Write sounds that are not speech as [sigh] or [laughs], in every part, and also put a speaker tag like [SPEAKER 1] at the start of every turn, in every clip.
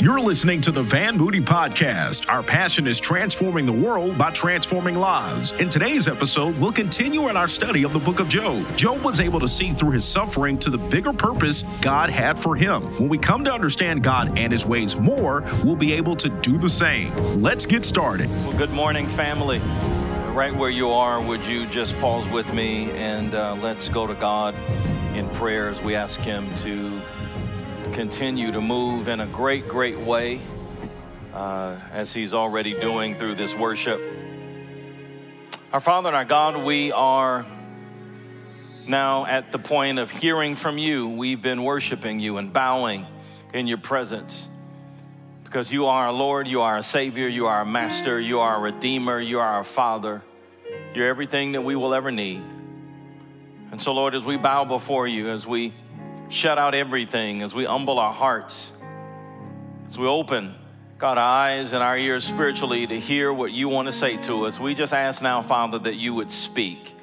[SPEAKER 1] You're listening to the Van Moody Podcast. Our passion is transforming the world by transforming lives. In today's episode, we'll continue in our study of the book of Job. Job was able to see through his suffering to the bigger purpose God had for him. When we come to understand God and his ways more, we'll be able to do the same. Let's get started.
[SPEAKER 2] Well, good morning, family. Right where you are, would you just pause with me and uh, let's go to God in prayer as we ask Him to continue to move in a great, great way uh, as He's already doing through this worship. Our Father and our God, we are now at the point of hearing from you. We've been worshiping you and bowing in your presence because you are our Lord, you are our Savior, you are our Master, you are our Redeemer, you are our Father. You're everything that we will ever need. And so, Lord, as we bow before you, as we shut out everything, as we humble our hearts, as we open, God, our eyes and our ears spiritually to hear what you want to say to us, we just ask now, Father, that you would speak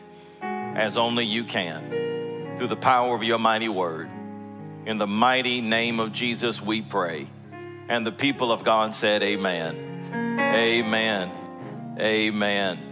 [SPEAKER 2] as only you can through the power of your mighty word. In the mighty name of Jesus, we pray. And the people of God said, Amen. Amen. Amen.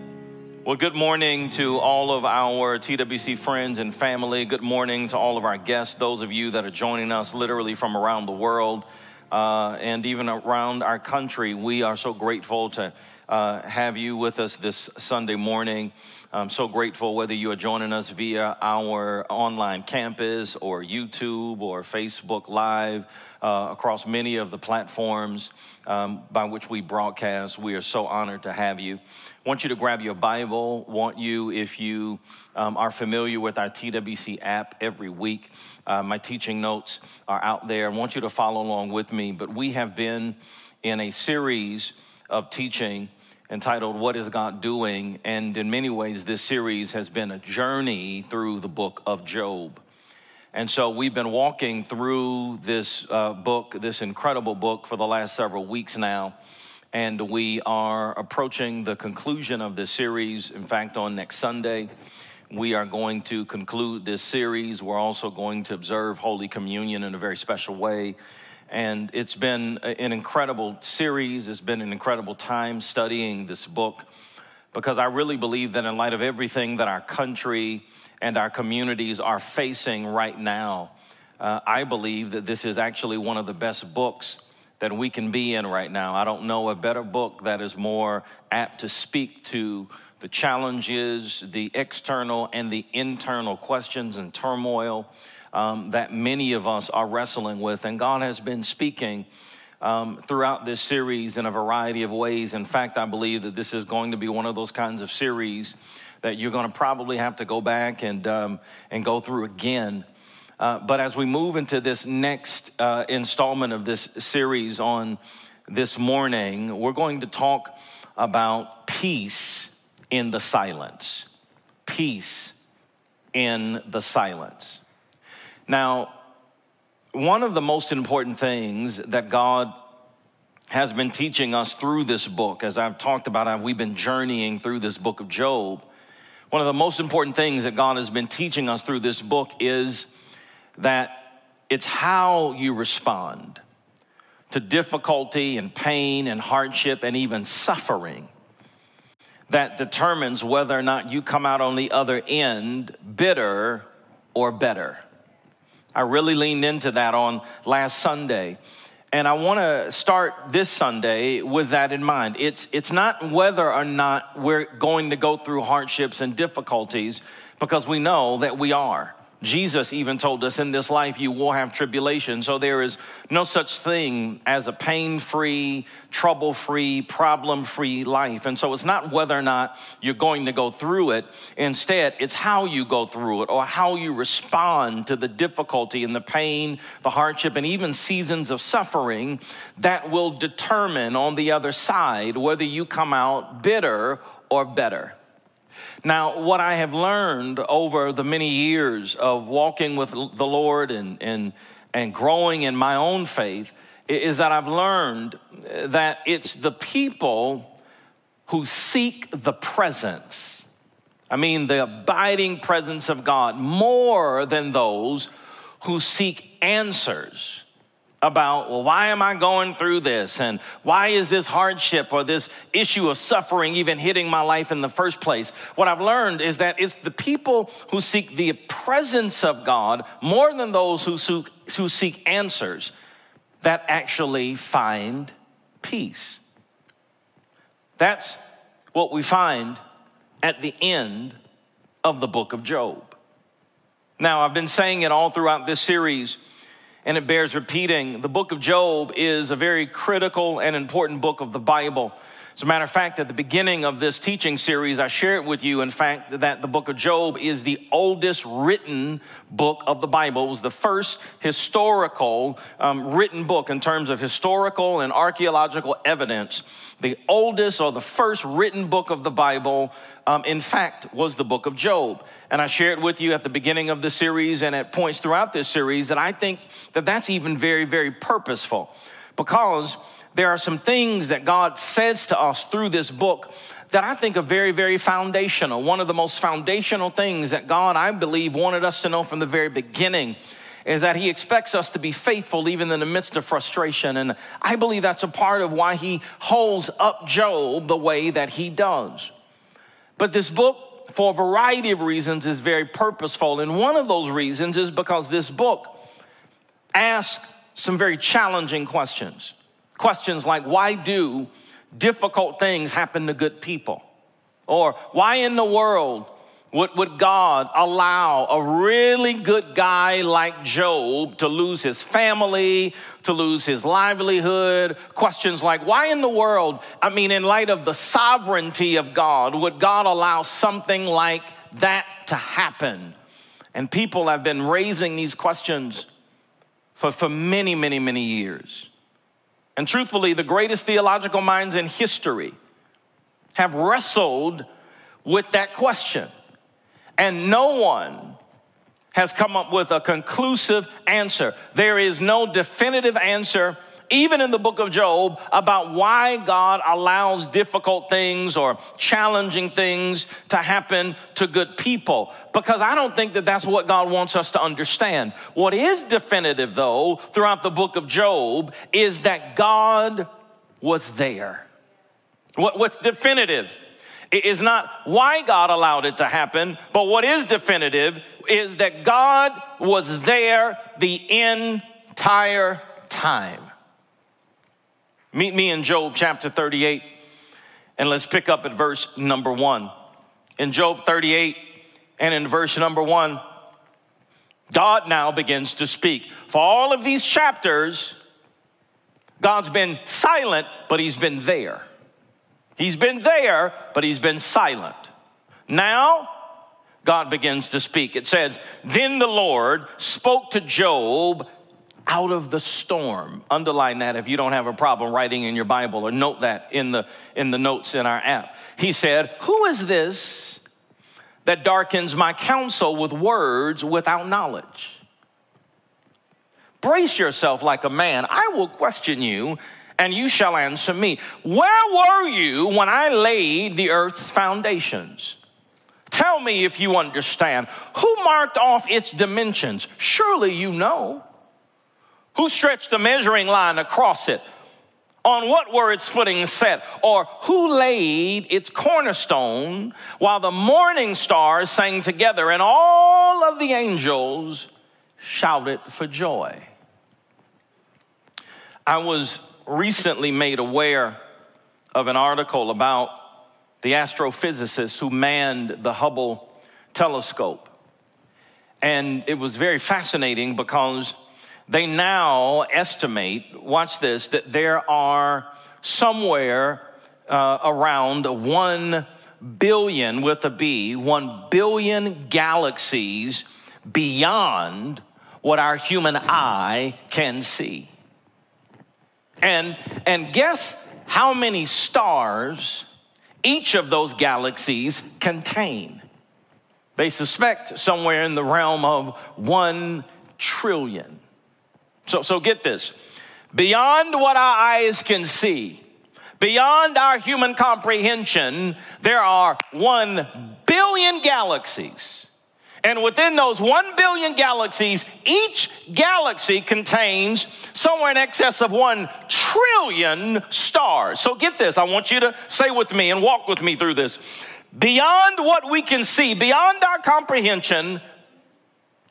[SPEAKER 2] Well, good morning to all of our TWC friends and family. Good morning to all of our guests, those of you that are joining us literally from around the world uh, and even around our country. We are so grateful to uh, have you with us this Sunday morning. I'm so grateful whether you are joining us via our online campus or YouTube or Facebook Live uh, across many of the platforms um, by which we broadcast. We are so honored to have you want you to grab your Bible. Want you, if you um, are familiar with our TWC app every week, uh, my teaching notes are out there. I want you to follow along with me. But we have been in a series of teaching entitled What is God Doing? And in many ways, this series has been a journey through the book of Job. And so we've been walking through this uh, book, this incredible book, for the last several weeks now and we are approaching the conclusion of this series. In fact, on next Sunday, we are going to conclude this series. We're also going to observe Holy Communion in a very special way. And it's been an incredible series, it's been an incredible time studying this book because I really believe that in light of everything that our country and our communities are facing right now, uh, I believe that this is actually one of the best books that we can be in right now. I don't know a better book that is more apt to speak to the challenges, the external and the internal questions and turmoil um, that many of us are wrestling with. And God has been speaking um, throughout this series in a variety of ways. In fact, I believe that this is going to be one of those kinds of series that you're going to probably have to go back and, um, and go through again uh, but as we move into this next uh, installment of this series on this morning, we're going to talk about peace in the silence. Peace in the silence. Now, one of the most important things that God has been teaching us through this book, as I've talked about, we've been journeying through this book of Job. One of the most important things that God has been teaching us through this book is that it's how you respond to difficulty and pain and hardship and even suffering that determines whether or not you come out on the other end bitter or better. I really leaned into that on last Sunday. And I want to start this Sunday with that in mind. It's, it's not whether or not we're going to go through hardships and difficulties, because we know that we are. Jesus even told us in this life you will have tribulation. So there is no such thing as a pain free, trouble free, problem free life. And so it's not whether or not you're going to go through it. Instead, it's how you go through it or how you respond to the difficulty and the pain, the hardship, and even seasons of suffering that will determine on the other side whether you come out bitter or better. Now, what I have learned over the many years of walking with the Lord and, and, and growing in my own faith is that I've learned that it's the people who seek the presence. I mean, the abiding presence of God more than those who seek answers. About, well, why am I going through this? And why is this hardship or this issue of suffering even hitting my life in the first place? What I've learned is that it's the people who seek the presence of God more than those who seek, who seek answers that actually find peace. That's what we find at the end of the book of Job. Now, I've been saying it all throughout this series and it bears repeating. The book of Job is a very critical and important book of the Bible. As a matter of fact, at the beginning of this teaching series, I shared with you, in fact, that the book of Job is the oldest written book of the Bible. It was the first historical um, written book in terms of historical and archaeological evidence. The oldest or the first written book of the Bible, um, in fact, was the book of Job. And I shared with you at the beginning of the series and at points throughout this series that I think that that's even very, very purposeful because there are some things that God says to us through this book that I think are very, very foundational. One of the most foundational things that God, I believe, wanted us to know from the very beginning is that He expects us to be faithful even in the midst of frustration. And I believe that's a part of why He holds up Job the way that He does. But this book for a variety of reasons, is very purposeful. And one of those reasons is because this book asks some very challenging questions. Questions like, why do difficult things happen to good people? Or why in the world would, would God allow a really good guy like Job to lose his family, to lose his livelihood? Questions like, why in the world, I mean, in light of the sovereignty of God, would God allow something like that to happen? And people have been raising these questions for, for many, many, many years. And truthfully, the greatest theological minds in history have wrestled with that question. And no one has come up with a conclusive answer. There is no definitive answer, even in the book of Job, about why God allows difficult things or challenging things to happen to good people. Because I don't think that that's what God wants us to understand. What is definitive, though, throughout the book of Job, is that God was there. What, what's definitive? is not why God allowed it to happen, but what is definitive is that God was there the entire time. Meet me in Job chapter 38, and let's pick up at verse number one. In Job 38 and in verse number one, God now begins to speak. For all of these chapters, God's been silent, but He's been there. He's been there, but he's been silent. Now, God begins to speak. It says, Then the Lord spoke to Job out of the storm. Underline that if you don't have a problem writing in your Bible or note that in the, in the notes in our app. He said, Who is this that darkens my counsel with words without knowledge? Brace yourself like a man. I will question you and you shall answer me. Where were you when I laid the earth's foundations? Tell me if you understand. Who marked off its dimensions? Surely you know. Who stretched the measuring line across it? On what were its footings set? Or who laid its cornerstone while the morning stars sang together and all of the angels shouted for joy? I was recently made aware of an article about the astrophysicist who manned the Hubble telescope. And it was very fascinating because they now estimate, watch this, that there are somewhere uh, around 1 billion, with a B, 1 billion galaxies beyond what our human eye can see. And, and guess how many stars each of those galaxies contain? They suspect somewhere in the realm of one trillion. So, so get this beyond what our eyes can see, beyond our human comprehension, there are one billion galaxies. And within those 1 billion galaxies, each galaxy contains somewhere in excess of 1 trillion stars. So get this, I want you to say with me and walk with me through this. Beyond what we can see, beyond our comprehension,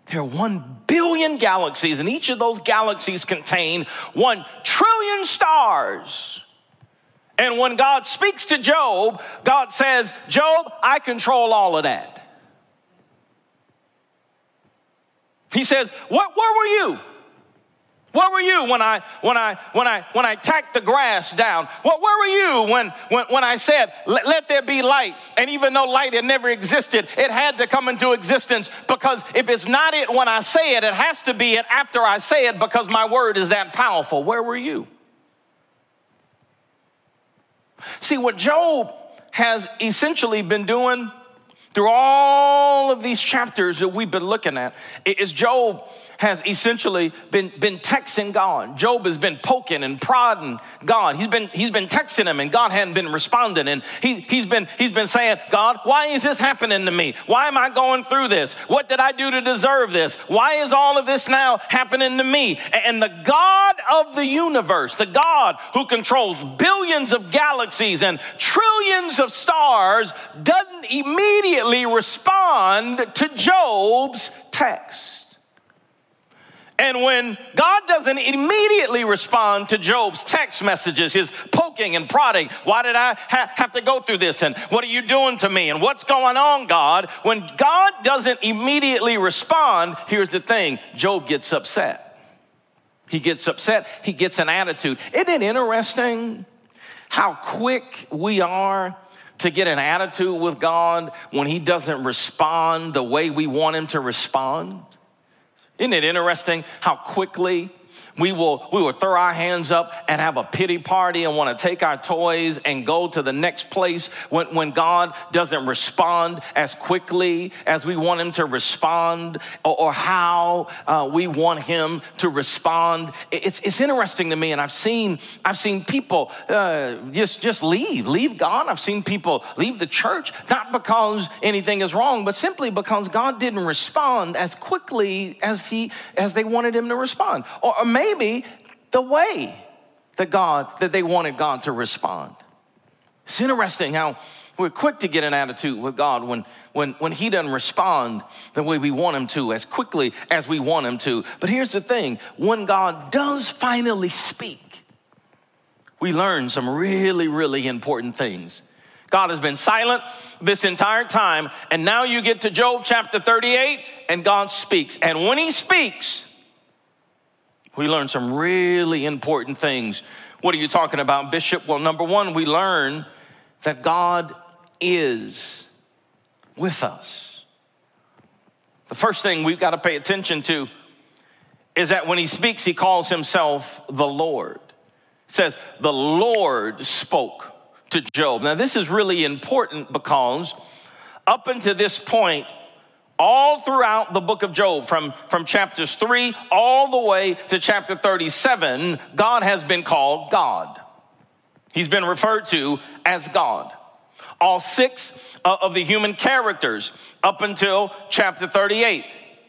[SPEAKER 2] there are 1 billion galaxies, and each of those galaxies contain 1 trillion stars. And when God speaks to Job, God says, Job, I control all of that. He says, what, Where were you? Where were you when I when I when I when I tacked the grass down? What where were you when when, when I said let, let there be light? And even though light had never existed, it had to come into existence because if it's not it when I say it, it has to be it after I say it because my word is that powerful. Where were you? See what Job has essentially been doing through all of these chapters that we've been looking at is Job has essentially been, been texting God. Job has been poking and prodding God. He's been, he's been texting him and God hadn't been responding. And he, he's, been, he's been saying, God, why is this happening to me? Why am I going through this? What did I do to deserve this? Why is all of this now happening to me? And the God of the universe, the God who controls billions of galaxies and trillions of stars, doesn't immediately respond to Job's text. And when God doesn't immediately respond to Job's text messages, his poking and prodding, why did I ha- have to go through this? And what are you doing to me? And what's going on, God? When God doesn't immediately respond, here's the thing Job gets upset. He gets upset, he gets an attitude. Isn't it interesting how quick we are to get an attitude with God when he doesn't respond the way we want him to respond? Isn't it interesting how quickly we will, we will throw our hands up and have a pity party and want to take our toys and go to the next place when, when God doesn't respond as quickly as we want Him to respond or, or how uh, we want Him to respond. It's, it's interesting to me, and I've seen, I've seen people uh, just, just leave, leave God. I've seen people leave the church, not because anything is wrong, but simply because God didn't respond as quickly as, he, as they wanted Him to respond. Or, or maybe maybe the way that God, that they wanted God to respond. It's interesting how we're quick to get an attitude with God when, when, when He doesn't respond the way we want Him to, as quickly as we want Him to. But here's the thing when God does finally speak, we learn some really, really important things. God has been silent this entire time, and now you get to Job chapter 38, and God speaks. And when He speaks, we learn some really important things. What are you talking about, Bishop? Well, number one, we learn that God is with us. The first thing we've got to pay attention to is that when he speaks, he calls himself the Lord. It says, The Lord spoke to Job. Now, this is really important because up until this point, all throughout the book of Job, from, from chapters 3 all the way to chapter 37, God has been called God. He's been referred to as God. All six uh, of the human characters up until chapter 38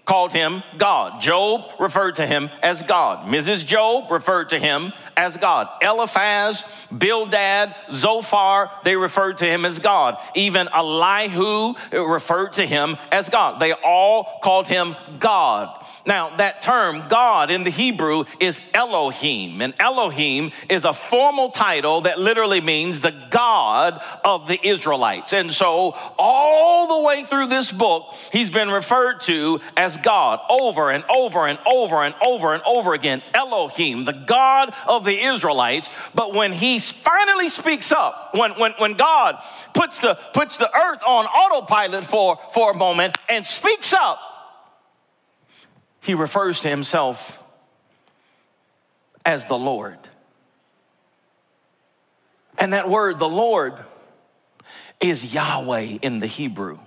[SPEAKER 2] called him God. Job referred to him as God. Mrs. Job referred to him as God. Eliphaz, Bildad, Zophar, they referred to him as God. Even Elihu referred to him as God. They all called him God. Now, that term, God, in the Hebrew is Elohim, and Elohim is a formal title that literally means the God of the Israelites. And so, all the way through this book, he's been referred to as God over and over and over and over and over again. Elohim, the God of the Israelites. But when he finally speaks up, when, when, when God puts the, puts the earth on autopilot for, for a moment and speaks up, he refers to himself as the Lord. And that word, the Lord, is Yahweh in the Hebrew.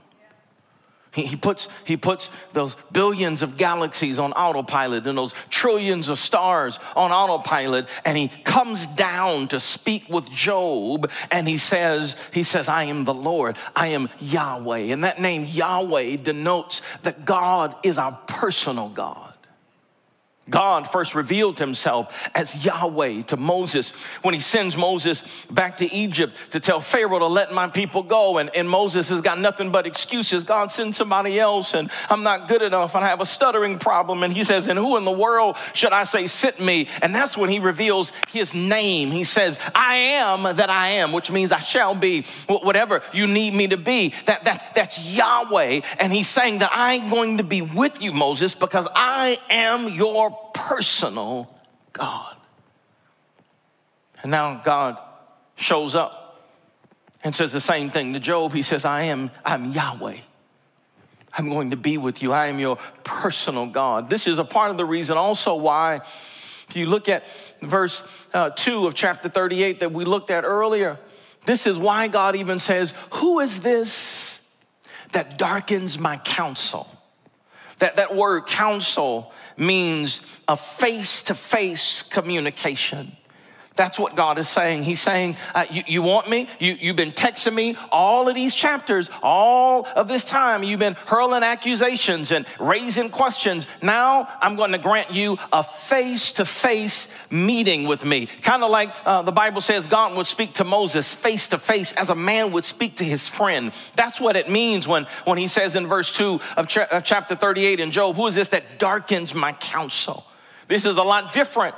[SPEAKER 2] He, he, puts, he puts those billions of galaxies on autopilot and those trillions of stars on autopilot, and he comes down to speak with Job, and he says, he says, I am the Lord, I am Yahweh. And that name Yahweh denotes that God is our personal God. God first revealed himself as Yahweh to Moses when he sends Moses back to Egypt to tell Pharaoh to let my people go. And, and Moses has got nothing but excuses. God send somebody else, and I'm not good enough, and I have a stuttering problem. And he says, And who in the world should I say sit me? And that's when he reveals his name. He says, I am that I am, which means I shall be whatever you need me to be. That, that, that's Yahweh. And he's saying that I'm going to be with you, Moses, because I am your personal God. And now God shows up and says the same thing to Job. He says, I am, I'm Yahweh. I'm going to be with you. I am your personal God. This is a part of the reason also why, if you look at verse uh, 2 of chapter 38 that we looked at earlier, this is why God even says, Who is this that darkens my counsel? That, that word counsel means a face to face communication. That's what God is saying. He's saying, uh, you, you, want me? You, you've been texting me all of these chapters, all of this time. You've been hurling accusations and raising questions. Now I'm going to grant you a face to face meeting with me. Kind of like uh, the Bible says God would speak to Moses face to face as a man would speak to his friend. That's what it means when, when he says in verse 2 of, cha- of chapter 38 in Job, Who is this that darkens my counsel? This is a lot different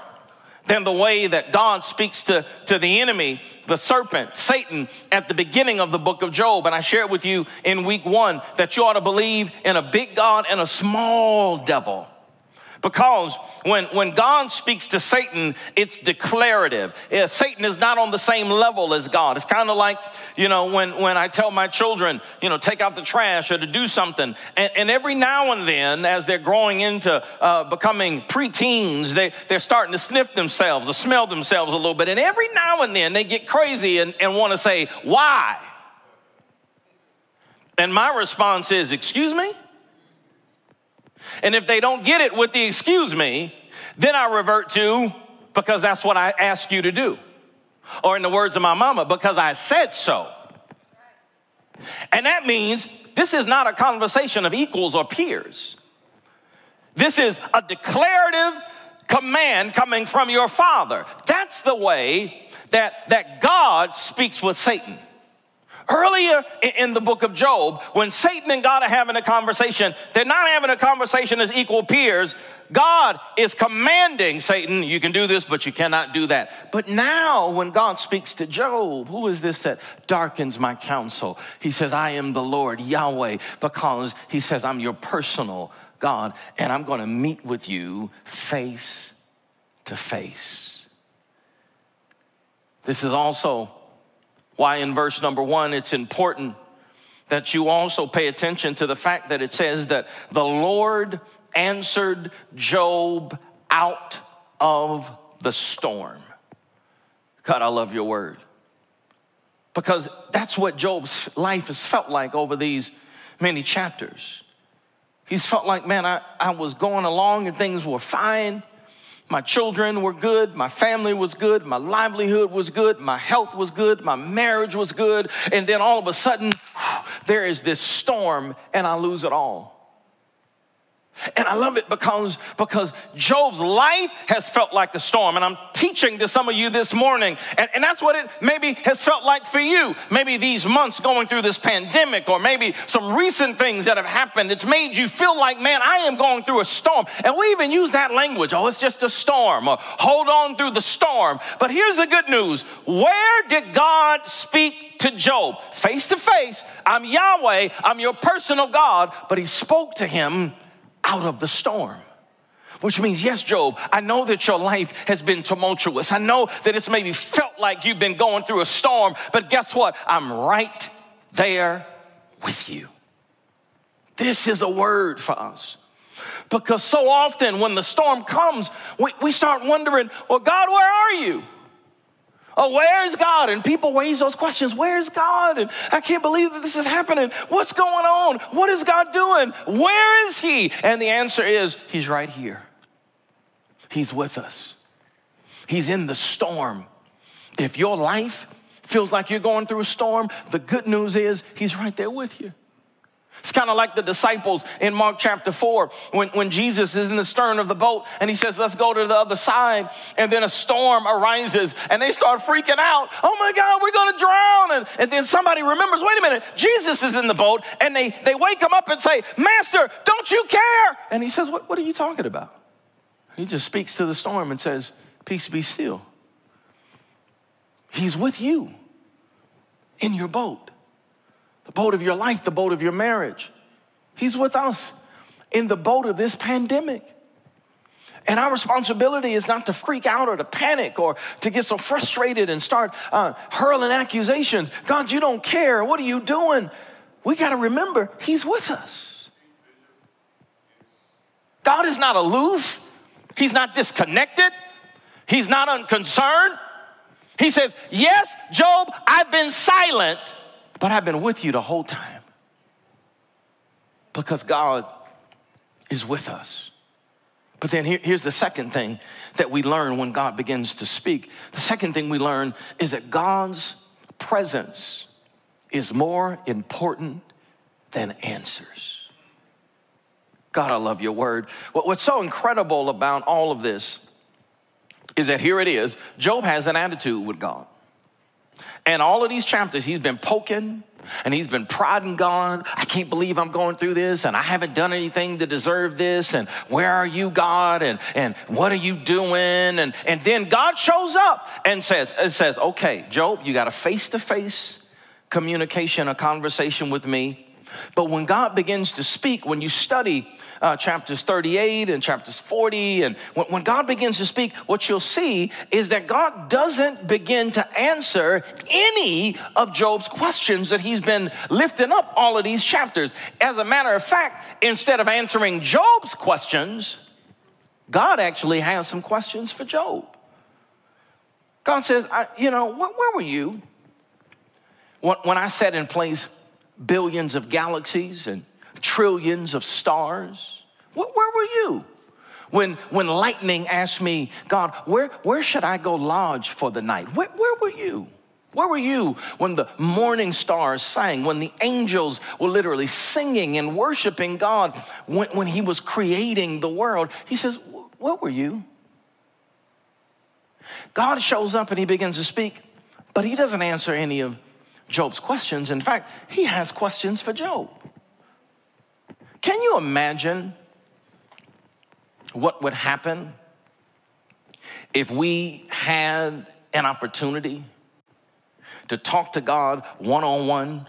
[SPEAKER 2] than the way that God speaks to, to the enemy, the serpent, Satan, at the beginning of the book of Job. And I shared with you in week one that you ought to believe in a big God and a small devil. Because when, when God speaks to Satan, it's declarative. Yeah, Satan is not on the same level as God. It's kind of like, you know, when, when I tell my children, you know, take out the trash or to do something. And, and every now and then, as they're growing into uh, becoming preteens, they, they're starting to sniff themselves or smell themselves a little bit. And every now and then, they get crazy and, and want to say, why? And my response is, excuse me? And if they don't get it with the excuse me, then I revert to because that's what I ask you to do. Or in the words of my mama, because I said so. And that means this is not a conversation of equals or peers. This is a declarative command coming from your father. That's the way that, that God speaks with Satan. Earlier in the book of Job, when Satan and God are having a conversation, they're not having a conversation as equal peers. God is commanding Satan, you can do this, but you cannot do that. But now, when God speaks to Job, who is this that darkens my counsel? He says, I am the Lord Yahweh, because he says, I'm your personal God, and I'm going to meet with you face to face. This is also why, in verse number one, it's important that you also pay attention to the fact that it says that the Lord answered Job out of the storm. God, I love your word. Because that's what Job's life has felt like over these many chapters. He's felt like, man, I, I was going along and things were fine. My children were good. My family was good. My livelihood was good. My health was good. My marriage was good. And then all of a sudden, there is this storm and I lose it all. And I love it because, because Job's life has felt like a storm. And I'm teaching to some of you this morning. And, and that's what it maybe has felt like for you. Maybe these months going through this pandemic, or maybe some recent things that have happened. It's made you feel like, man, I am going through a storm. And we even use that language. Oh, it's just a storm. Or hold on through the storm. But here's the good news. Where did God speak to Job? Face to face. I'm Yahweh. I'm your personal God. But he spoke to him out of the storm. Which means, yes, Job, I know that your life has been tumultuous. I know that it's maybe felt like you've been going through a storm, but guess what? I'm right there with you. This is a word for us. Because so often when the storm comes, we, we start wondering, well, God, where are you? Oh, where's God? And people raise those questions. Where's God? And I can't believe that this is happening. What's going on? What is God doing? Where is He? And the answer is He's right here. He's with us. He's in the storm. If your life feels like you're going through a storm, the good news is He's right there with you. It's kind of like the disciples in Mark chapter 4 when, when Jesus is in the stern of the boat and he says, Let's go to the other side. And then a storm arises and they start freaking out. Oh my God, we're going to drown. And, and then somebody remembers, Wait a minute, Jesus is in the boat. And they, they wake him up and say, Master, don't you care? And he says, What, what are you talking about? He just speaks to the storm and says, Peace be still. He's with you in your boat the boat of your life, the boat of your marriage. He's with us in the boat of this pandemic. And our responsibility is not to freak out or to panic or to get so frustrated and start uh, hurling accusations. God, you don't care. What are you doing? We got to remember, He's with us. God is not aloof, He's not disconnected, He's not unconcerned. He says, Yes, Job, I've been silent but I've been with you the whole time because God is with us. But then here, here's the second thing that we learn when God begins to speak. The second thing we learn is that God's presence is more important than answers. God, I love your word. What's so incredible about all of this is that here it is Job has an attitude with God. And all of these chapters, he's been poking and he's been prodding God. I can't believe I'm going through this and I haven't done anything to deserve this. And where are you, God? And, and what are you doing? And, and then God shows up and says, it says, okay, Job, you got a face to face communication, a conversation with me. But when God begins to speak, when you study uh, chapters 38 and chapters 40. And when, when God begins to speak, what you'll see is that God doesn't begin to answer any of Job's questions that he's been lifting up all of these chapters. As a matter of fact, instead of answering Job's questions, God actually has some questions for Job. God says, You know, where were you when I set in place billions of galaxies and trillions of stars? Where, were you? When, when lightning asked me, God, where, where should I go lodge for the night? Where, where were you? Where were you when the morning stars sang, when the angels were literally singing and worshiping God, when, when He was creating the world? He says, Where were you? God shows up and He begins to speak, but He doesn't answer any of Job's questions. In fact, He has questions for Job. Can you imagine what would happen if we had an opportunity to talk to God one on one,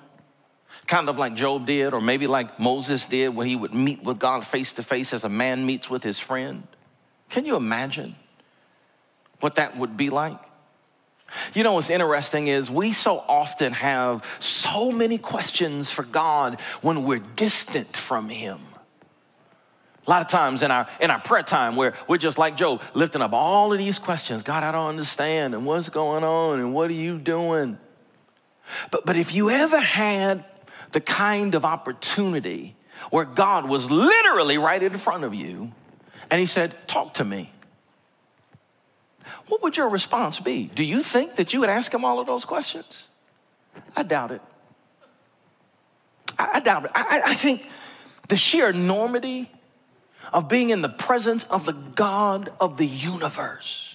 [SPEAKER 2] kind of like Job did, or maybe like Moses did when he would meet with God face to face as a man meets with his friend? Can you imagine what that would be like? You know what's interesting is we so often have so many questions for God when we're distant from Him. A lot of times in our in our prayer time where we're just like Job, lifting up all of these questions. God, I don't understand, and what's going on, and what are you doing? But but if you ever had the kind of opportunity where God was literally right in front of you, and He said, "Talk to me." What would your response be? Do you think that you would ask Him all of those questions? I doubt it. I, I doubt it. I, I think the sheer enormity of being in the presence of the God of the universe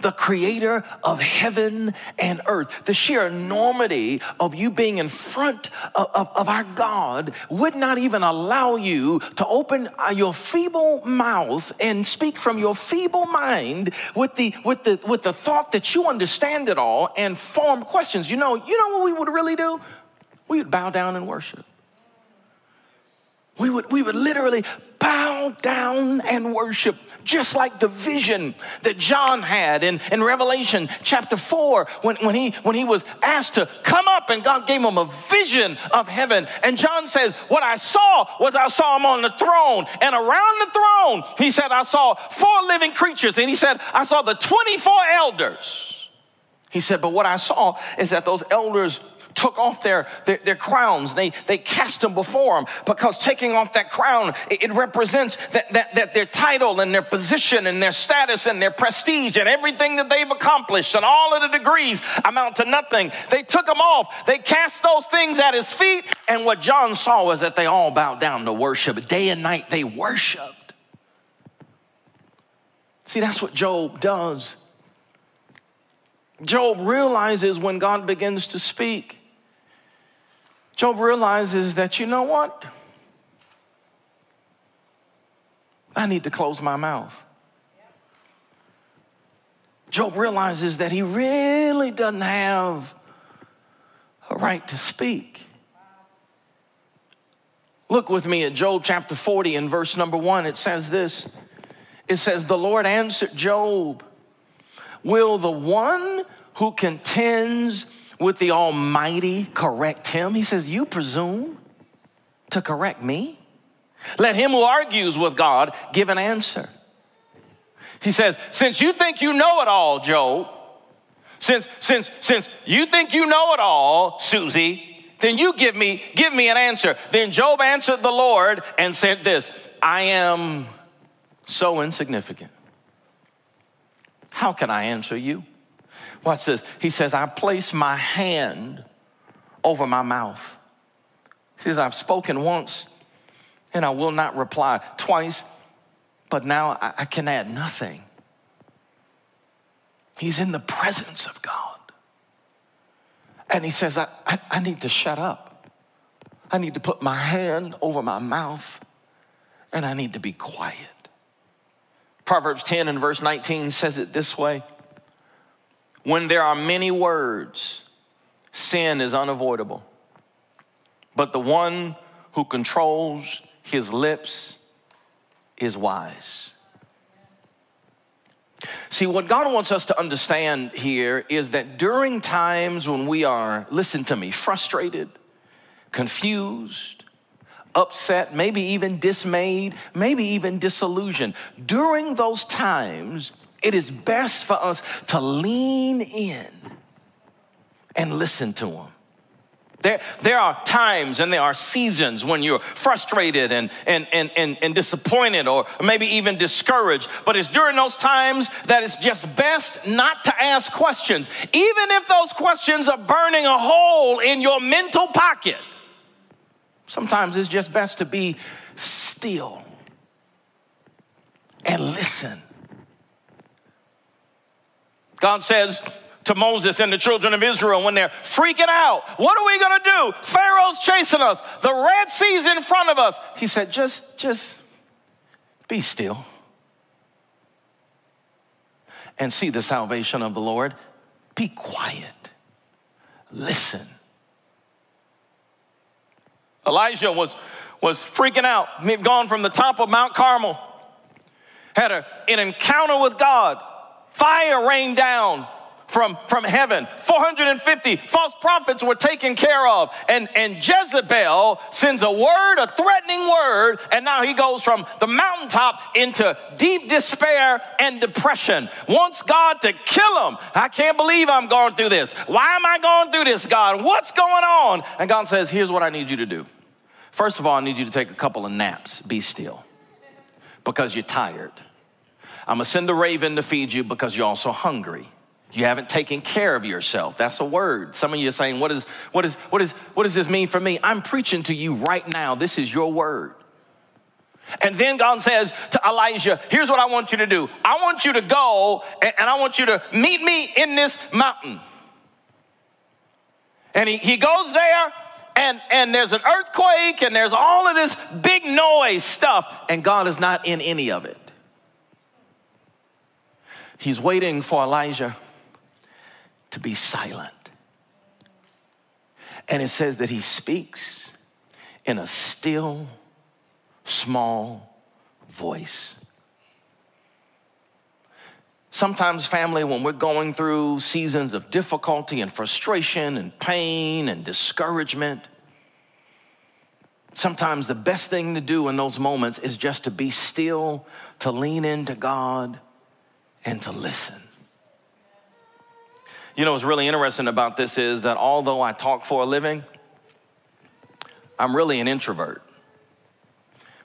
[SPEAKER 2] the creator of heaven and earth. The sheer enormity of you being in front of, of, of, our God would not even allow you to open uh, your feeble mouth and speak from your feeble mind with the, with the, with the thought that you understand it all and form questions. You know, you know what we would really do? We would bow down and worship. We would, we would literally bow down and worship, just like the vision that John had in, in Revelation chapter 4 when, when, he, when he was asked to come up and God gave him a vision of heaven. And John says, What I saw was I saw him on the throne, and around the throne, he said, I saw four living creatures, and he said, I saw the 24 elders. He said, But what I saw is that those elders took off their, their, their, crowns. They, they cast them before him because taking off that crown, it, it represents that, that, that their title and their position and their status and their prestige and everything that they've accomplished and all of the degrees amount to nothing. They took them off. They cast those things at his feet. And what John saw was that they all bowed down to worship. Day and night they worshiped. See, that's what Job does. Job realizes when God begins to speak, Job realizes that, you know what? I need to close my mouth. Job realizes that he really doesn't have a right to speak. Look with me at Job chapter 40 and verse number one. It says this It says, The Lord answered Job, Will the one who contends with the Almighty correct him? He says, You presume to correct me? Let him who argues with God give an answer. He says, Since you think you know it all, Job, since, since, since you think you know it all, Susie, then you give me, give me an answer. Then Job answered the Lord and said this I am so insignificant. How can I answer you? Watch this. He says, I place my hand over my mouth. He says, I've spoken once and I will not reply twice, but now I, I can add nothing. He's in the presence of God. And he says, I, I, I need to shut up. I need to put my hand over my mouth and I need to be quiet. Proverbs 10 and verse 19 says it this way when there are many words, sin is unavoidable. But the one who controls his lips is wise. See, what God wants us to understand here is that during times when we are, listen to me, frustrated, confused, upset, maybe even dismayed, maybe even disillusioned, during those times, it is best for us to lean in and listen to Him. There, there are times and there are seasons when you're frustrated and, and, and, and, and disappointed or maybe even discouraged. But it's during those times that it's just best not to ask questions, even if those questions are burning a hole in your mental pocket. Sometimes it's just best to be still and listen God says to Moses and the children of Israel when they're freaking out, What are we gonna do? Pharaoh's chasing us, the Red Sea's in front of us. He said, Just, just be still and see the salvation of the Lord. Be quiet, listen. Elijah was, was freaking out. He'd gone from the top of Mount Carmel, had a, an encounter with God Fire rained down from, from heaven. 450 false prophets were taken care of. And, and Jezebel sends a word, a threatening word, and now he goes from the mountaintop into deep despair and depression. Wants God to kill him. I can't believe I'm going through this. Why am I going through this, God? What's going on? And God says, Here's what I need you to do. First of all, I need you to take a couple of naps. Be still because you're tired. I'm gonna send a raven to feed you because you're also hungry. You haven't taken care of yourself. That's a word. Some of you are saying, what, is, what, is, what, is, what does this mean for me? I'm preaching to you right now. This is your word. And then God says to Elijah, Here's what I want you to do I want you to go and, and I want you to meet me in this mountain. And he, he goes there, and, and there's an earthquake, and there's all of this big noise stuff, and God is not in any of it. He's waiting for Elijah to be silent. And it says that he speaks in a still, small voice. Sometimes, family, when we're going through seasons of difficulty and frustration and pain and discouragement, sometimes the best thing to do in those moments is just to be still, to lean into God and to listen. You know what's really interesting about this is that although I talk for a living, I'm really an introvert.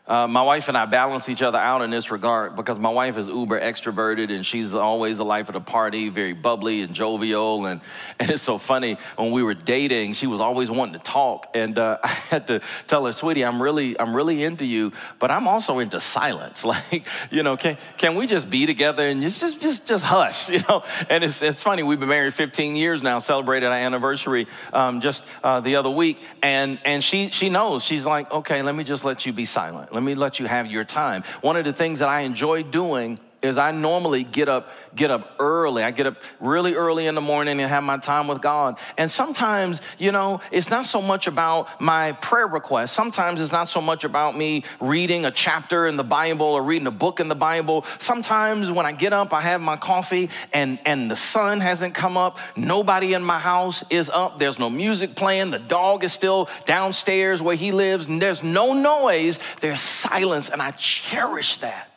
[SPEAKER 2] Uh, my wife and I balance each other out in this regard because my wife is uber extroverted and she's always the life of the party, very bubbly and jovial. And, [laughs] and it's so funny when we were dating, she was always wanting to talk. And uh, [laughs] I had to tell her, sweetie, I'm really, I'm really into you, but I'm also into silence. [laughs] Like, you know, can, can we just be together and just, just, just, just hush, you know? And it's, it's funny, we've been married 15 years now, celebrated our anniversary um, just uh, the other week. And, and she, she knows, she's like, okay, let me just let you be silent let me let you have your time. One of the things that I enjoy doing is I normally get up get up early. I get up really early in the morning and have my time with God. And sometimes, you know, it's not so much about my prayer request. Sometimes it's not so much about me reading a chapter in the Bible or reading a book in the Bible. Sometimes when I get up, I have my coffee and and the sun hasn't come up. Nobody in my house is up. There's no music playing. The dog is still downstairs where he lives and there's no noise. There's silence and I cherish that.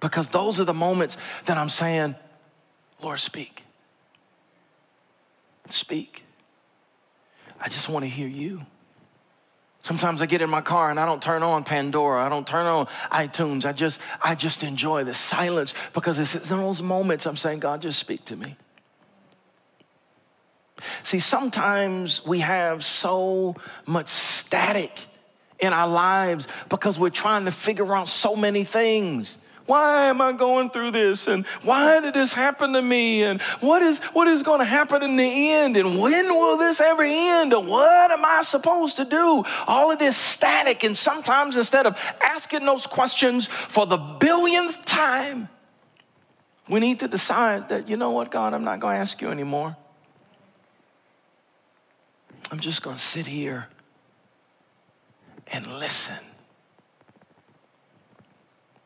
[SPEAKER 2] Because those are the moments that I'm saying, Lord, speak. Speak. I just want to hear you. Sometimes I get in my car and I don't turn on Pandora. I don't turn on iTunes. I just, I just enjoy the silence because it's in those moments I'm saying, God, just speak to me. See, sometimes we have so much static in our lives because we're trying to figure out so many things. Why am I going through this? And why did this happen to me? And what is what is going to happen in the end? And when will this ever end? And what am I supposed to do? All of this static. And sometimes instead of asking those questions for the billionth time, we need to decide that, you know what, God, I'm not going to ask you anymore. I'm just going to sit here and listen.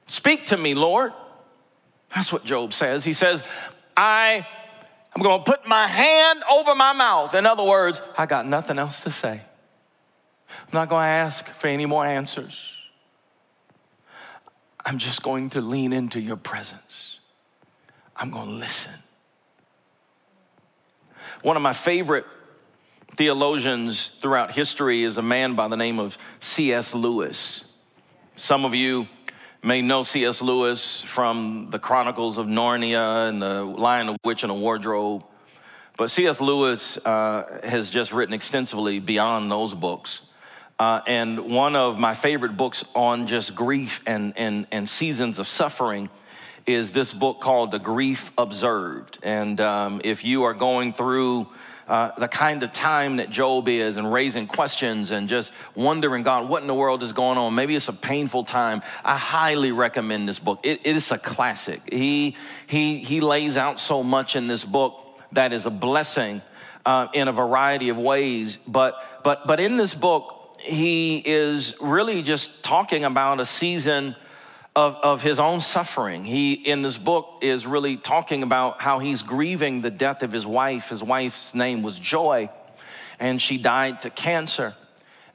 [SPEAKER 2] Speak to me, Lord. That's what Job says. He says, I am going to put my hand over my mouth. In other words, I got nothing else to say. I'm not going to ask for any more answers. I'm just going to lean into your presence. I'm going to listen. One of my favorite theologians throughout history is a man by the name of C.S. Lewis. Some of you may know C.S. Lewis from the Chronicles of Narnia and the Lion, the Witch, and the Wardrobe. But C.S. Lewis uh, has just written extensively beyond those books. Uh, and one of my favorite books on just grief and, and, and seasons of suffering is this book called The Grief Observed. And um, if you are going through uh, the kind of time that Job is and raising questions and just wondering, God, what in the world is going on? Maybe it's a painful time. I highly recommend this book. it, it is a classic. He, he, he lays out so much in this book that is a blessing uh, in a variety of ways. But, but, but in this book, he is really just talking about a season of, of his own suffering. He, in this book, is really talking about how he's grieving the death of his wife. His wife's name was Joy, and she died to cancer.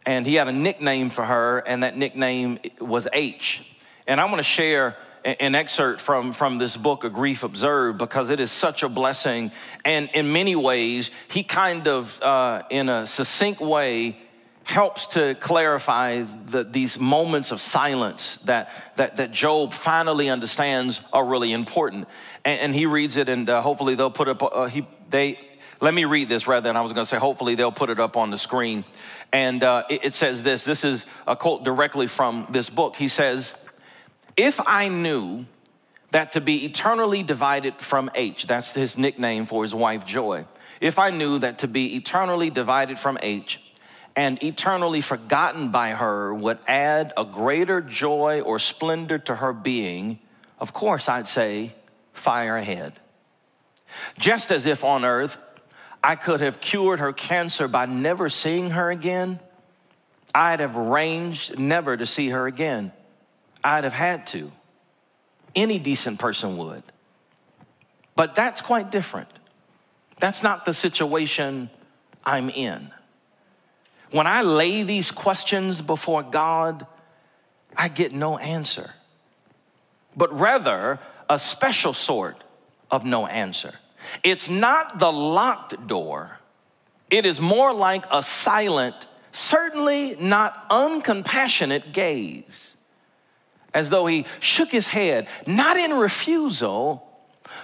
[SPEAKER 2] And he had a nickname for her, and that nickname was H. And I want to share an excerpt from, from this book, A Grief Observed, because it is such a blessing. And in many ways, he kind of, uh, in a succinct way, helps to clarify the, these moments of silence that, that, that Job finally understands are really important. And, and he reads it, and uh, hopefully they'll put up, uh, he, they, let me read this rather than I was going to say, hopefully they'll put it up on the screen. And uh, it, it says this this is a quote directly from this book. He says, If I knew that to be eternally divided from H, that's his nickname for his wife Joy, if I knew that to be eternally divided from H, and eternally forgotten by her would add a greater joy or splendor to her being, of course, I'd say, fire ahead. Just as if on earth I could have cured her cancer by never seeing her again, I'd have arranged never to see her again. I'd have had to. Any decent person would. But that's quite different. That's not the situation I'm in. When I lay these questions before God, I get no answer, but rather a special sort of no answer. It's not the locked door, it is more like a silent, certainly not uncompassionate gaze, as though he shook his head, not in refusal,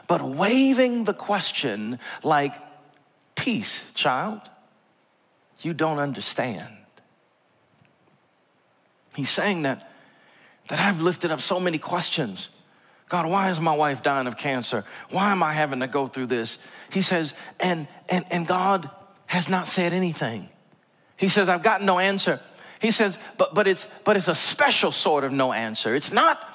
[SPEAKER 2] but waving the question like, Peace, child, you don't understand. He's saying that, that I've lifted up so many questions. God, why is my wife dying of cancer? Why am I having to go through this? He says, and, and, and God has not said anything. He says, I've got no answer. He says, but, but, it's, but it's a special sort of no answer. It's not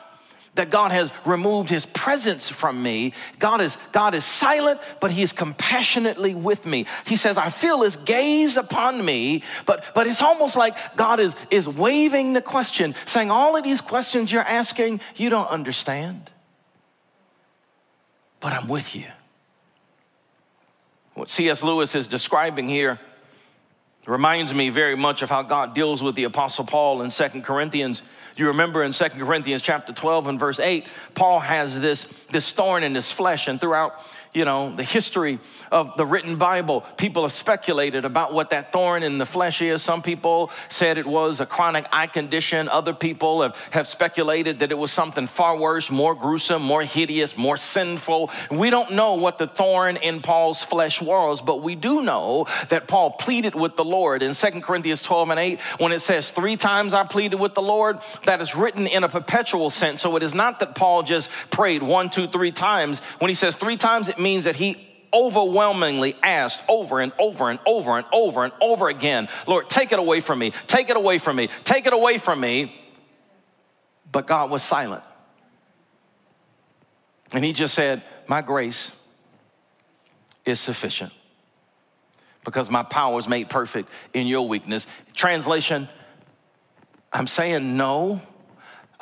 [SPEAKER 2] that God has removed his presence from me. God is, God is silent, but he is compassionately with me. He says, I feel his gaze upon me, but, but it's almost like God is, is waving the question, saying, All of these questions you're asking, you don't understand, but I'm with you. What C.S. Lewis is describing here reminds me very much of how God deals with the Apostle Paul in Second Corinthians. You remember in Second Corinthians chapter 12 and verse 8, Paul has this, this thorn in his flesh, and throughout you know, the history of the written Bible, people have speculated about what that thorn in the flesh is. Some people said it was a chronic eye condition. Other people have, have speculated that it was something far worse, more gruesome, more hideous, more sinful. We don't know what the thorn in Paul's flesh was, but we do know that Paul pleaded with the Lord in 2 Corinthians 12 and 8 when it says, Three times I pleaded with the Lord. That is written in a perpetual sense. So it is not that Paul just prayed one, two, three times. When he says three times, it means that he overwhelmingly asked over and over and over and over and over again, Lord, take it away from me, take it away from me, take it away from me. But God was silent. And he just said, My grace is sufficient because my power is made perfect in your weakness. Translation, I'm saying no.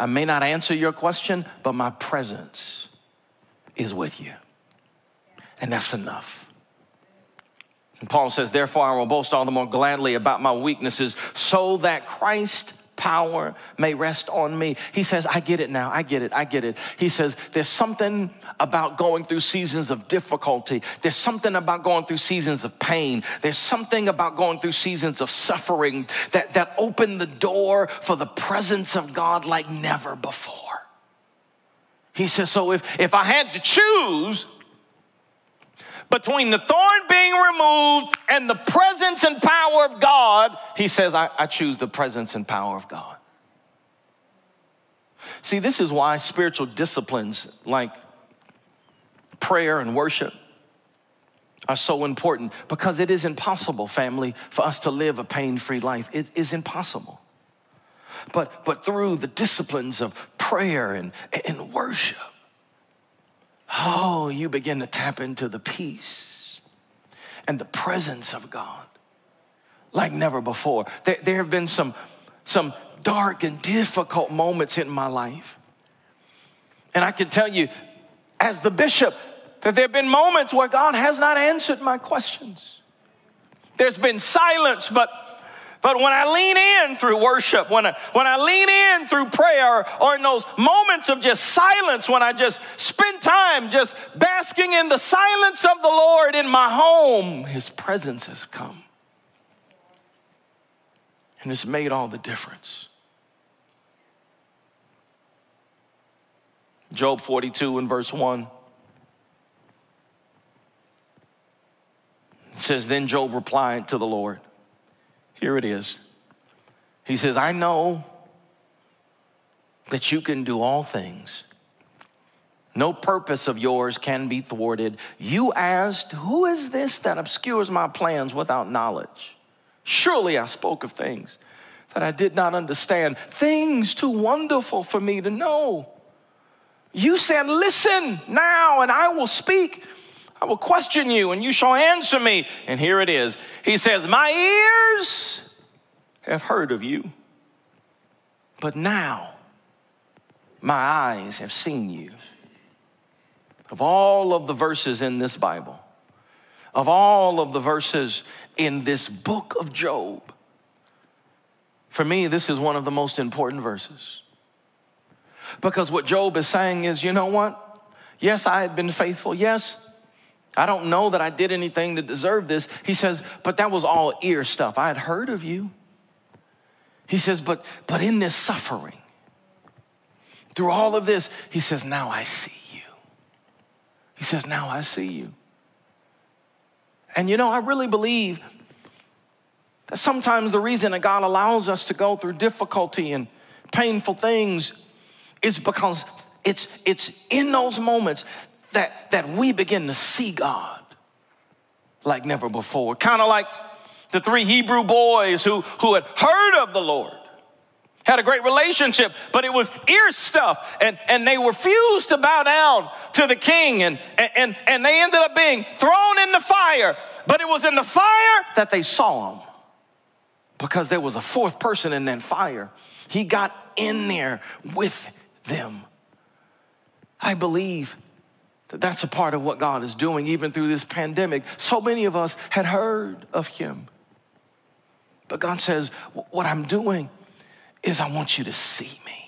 [SPEAKER 2] I may not answer your question, but my presence is with you and that's enough. And Paul says, Therefore, I will boast all the more gladly about my weaknesses, so that Christ power may rest on me. He says, I get it now. I get it. I get it. He says, There's something about going through seasons of difficulty. There's something about going through seasons of pain. There's something about going through seasons of suffering that, that open the door for the presence of God like never before. He says, So if, if I had to choose, between the thorn being removed and the presence and power of God, he says, I, I choose the presence and power of God. See, this is why spiritual disciplines like prayer and worship are so important because it is impossible, family, for us to live a pain free life. It is impossible. But, but through the disciplines of prayer and, and worship, oh, you begin to tap into the peace and the presence of God like never before. There, there have been some, some dark and difficult moments in my life. And I can tell you, as the bishop, that there have been moments where God has not answered my questions. There's been silence, but but when I lean in through worship, when I, when I lean in through prayer, or in those moments of just silence, when I just spend time just basking in the silence of the Lord in my home, His presence has come. And it's made all the difference. Job 42 and verse 1. It says, Then Job replied to the Lord. Here it is. He says, I know that you can do all things. No purpose of yours can be thwarted. You asked, Who is this that obscures my plans without knowledge? Surely I spoke of things that I did not understand, things too wonderful for me to know. You said, Listen now, and I will speak. I will question you and you shall answer me. And here it is. He says, My ears have heard of you, but now my eyes have seen you. Of all of the verses in this Bible, of all of the verses in this book of Job, for me, this is one of the most important verses. Because what Job is saying is, you know what? Yes, I had been faithful. Yes, I don't know that I did anything to deserve this. He says, but that was all ear stuff. I had heard of you. He says, but but in this suffering, through all of this, he says, now I see you. He says, now I see you. And you know, I really believe that sometimes the reason that God allows us to go through difficulty and painful things is because it's, it's in those moments that, that we begin to see God like never before. Kind of like the three Hebrew boys who, who had heard of the Lord, had a great relationship, but it was ear stuff, and, and they refused to bow down to the king, and, and, and they ended up being thrown in the fire. But it was in the fire that they saw him because there was a fourth person in that fire. He got in there with them. I believe that that's a part of what God is doing even through this pandemic. So many of us had heard of Him. But God says, What I'm doing is I want you to see me.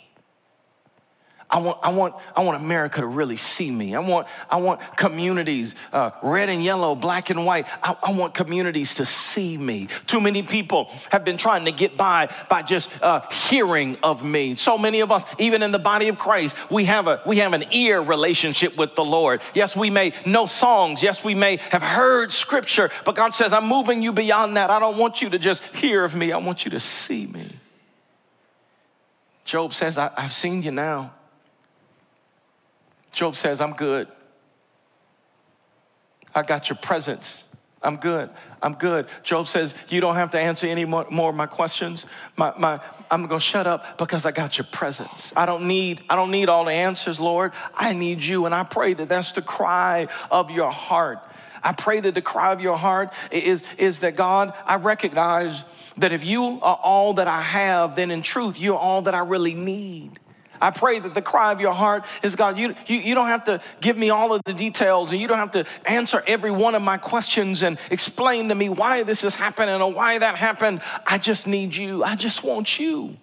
[SPEAKER 2] I want, I want, I want America to really see me. I want, I want communities, uh, red and yellow, black and white. I, I, want communities to see me. Too many people have been trying to get by by just uh, hearing of me. So many of us, even in the body of Christ, we have a we have an ear relationship with the Lord. Yes, we may know songs. Yes, we may have heard scripture, but God says, "I'm moving you beyond that. I don't want you to just hear of me. I want you to see me." Job says, I've seen you now. Job says, I'm good. I got your presence. I'm good. I'm good. Job says, You don't have to answer any more, more of my questions. My, my, I'm going to shut up because I got your presence. I don't, need, I don't need all the answers, Lord. I need you. And I pray that that's the cry of your heart. I pray that the cry of your heart is, is that God, I recognize that if you are all that I have, then in truth, you're all that I really need. I pray that the cry of your heart is God, you, you, you don't have to give me all of the details and you don't have to answer every one of my questions and explain to me why this is happening or why that happened. I just need you. I just want you.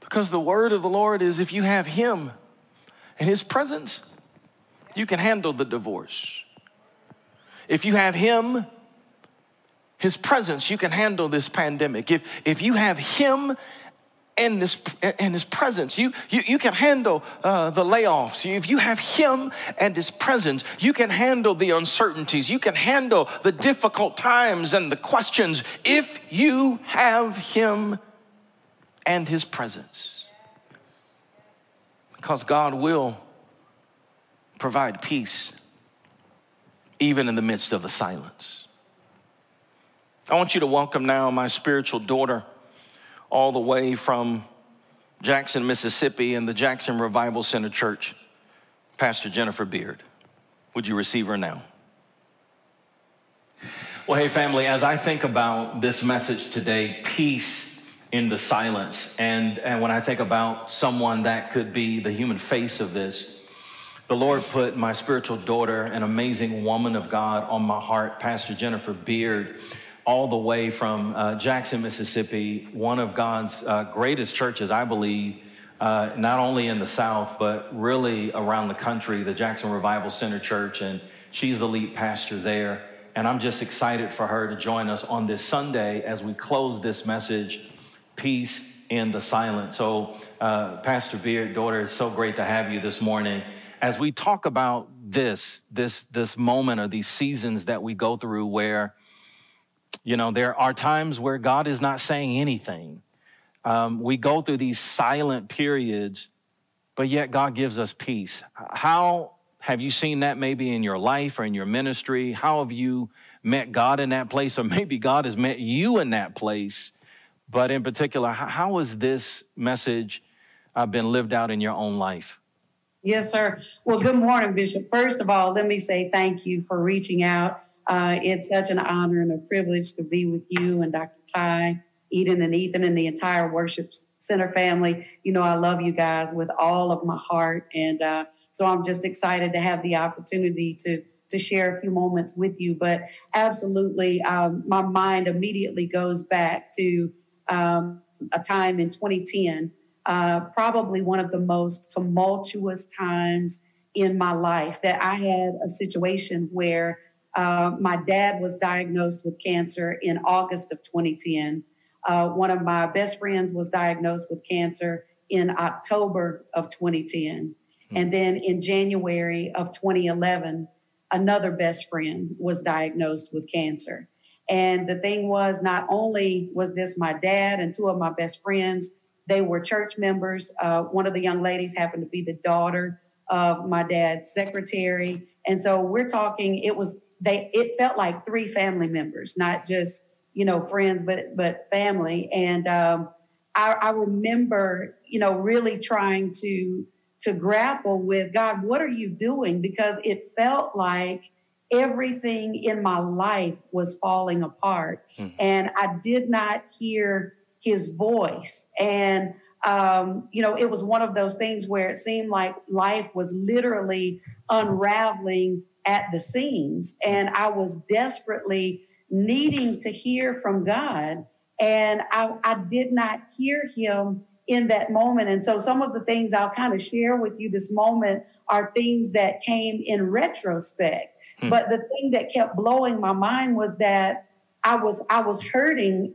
[SPEAKER 2] Because the word of the Lord is if you have Him and His presence, you can handle the divorce. If you have Him, His presence, you can handle this pandemic. If, if you have Him and this and his presence. You you, you can handle uh, the layoffs. If you have him and his presence you can handle the uncertainties. You can handle the difficult times and the questions if you have him and his presence. Because god will provide peace even in the midst of the silence. I want you to welcome now my spiritual daughter all the way from Jackson, Mississippi, and the Jackson Revival Center Church, Pastor Jennifer Beard. Would you receive her now? Well, hey, family, as I think about this message today, peace in the silence, and, and when I think about someone that could be the human face of this, the Lord put my spiritual daughter, an amazing woman of God, on my heart, Pastor Jennifer Beard all the way from uh, Jackson, Mississippi, one of God's uh, greatest churches, I believe, uh, not only in the South, but really around the country, the Jackson Revival Center Church. And she's the lead pastor there. And I'm just excited for her to join us on this Sunday as we close this message Peace in the Silence. So, uh, Pastor Beard, daughter, it's so great to have you this morning. As we talk about this, this, this moment or these seasons that we go through where you know, there are times where God is not saying anything. Um, we go through these silent periods, but yet God gives us peace. How have you seen that maybe in your life or in your ministry? How have you met God in that place, or [laughs] maybe God has met you in that place? But in particular, how has this message uh, been lived out in your own life?
[SPEAKER 3] Yes, sir. Well, good morning, Bishop. First of all, let me say thank you for reaching out uh, it's such an honor and a privilege to be with you and Dr. Ty, Eden, and Ethan, and the entire Worship Center family. You know, I love you guys with all of my heart. And uh, so I'm just excited to have the opportunity to to share a few moments with you. But absolutely, um, my mind immediately goes back to um, a time in 2010, uh, probably one of the most tumultuous times in my life that I had a situation where uh, my dad was diagnosed with cancer in August of 2010. Uh, one of my best friends was diagnosed with cancer in October of 2010. Hmm. And then in January of 2011, another best friend was diagnosed with cancer. And the thing was, not only was this my dad and two of my best friends, they were church members. Uh, one of the young ladies happened to be the daughter of my dad's secretary. And so we're talking, it was, they, it felt like three family members, not just, you know, friends, but, but family. And, um, I, I remember, you know, really trying to, to grapple with God, what are you doing? Because it felt like everything in my life was falling apart mm-hmm. and I did not hear his voice. And, um, you know, it was one of those things where it seemed like life was literally unraveling at the seams. And I was desperately needing to hear from God. And I, I did not hear him in that moment. And so some of the things I'll kind of share with you this moment are things that came in retrospect. Hmm. But the thing that kept blowing my mind was that I was I was hurting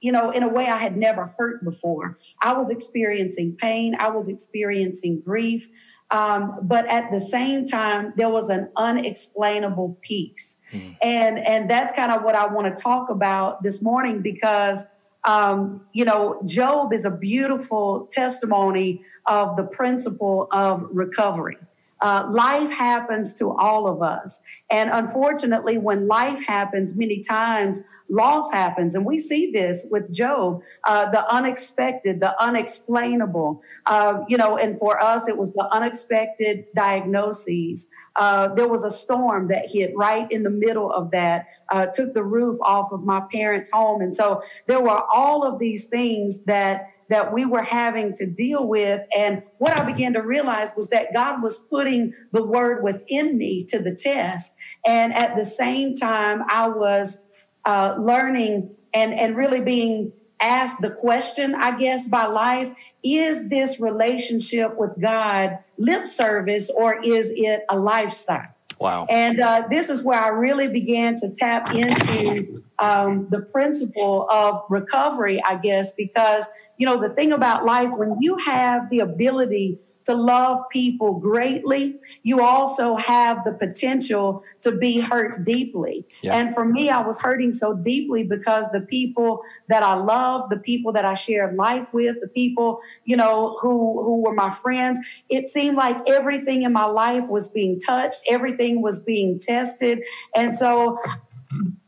[SPEAKER 3] you know, in a way I had never hurt before. I was experiencing pain, I was experiencing grief. Um, but at the same time, there was an unexplainable peace. Mm. And, and that's kind of what I want to talk about this morning because, um, you know, Job is a beautiful testimony of the principle of recovery. Uh, life happens to all of us. And unfortunately, when life happens, many times loss happens. And we see this with Job, uh, the unexpected, the unexplainable. Uh, you know, and for us, it was the unexpected diagnoses. Uh, there was a storm that hit right in the middle of that, uh, took the roof off of my parents' home. And so there were all of these things that that we were having to deal with. And what I began to realize was that God was putting the word within me to the test. And at the same time, I was uh, learning and, and really being asked the question, I guess, by life is this relationship with God lip service or is it a lifestyle?
[SPEAKER 2] Wow.
[SPEAKER 3] And uh, this is where I really began to tap into um, the principle of recovery, I guess, because, you know, the thing about life, when you have the ability to love people greatly, you also have the potential to be hurt deeply. Yeah. And for me, I was hurting so deeply because the people that I loved, the people that I shared life with, the people, you know, who, who were my friends, it seemed like everything in my life was being touched, everything was being tested. And so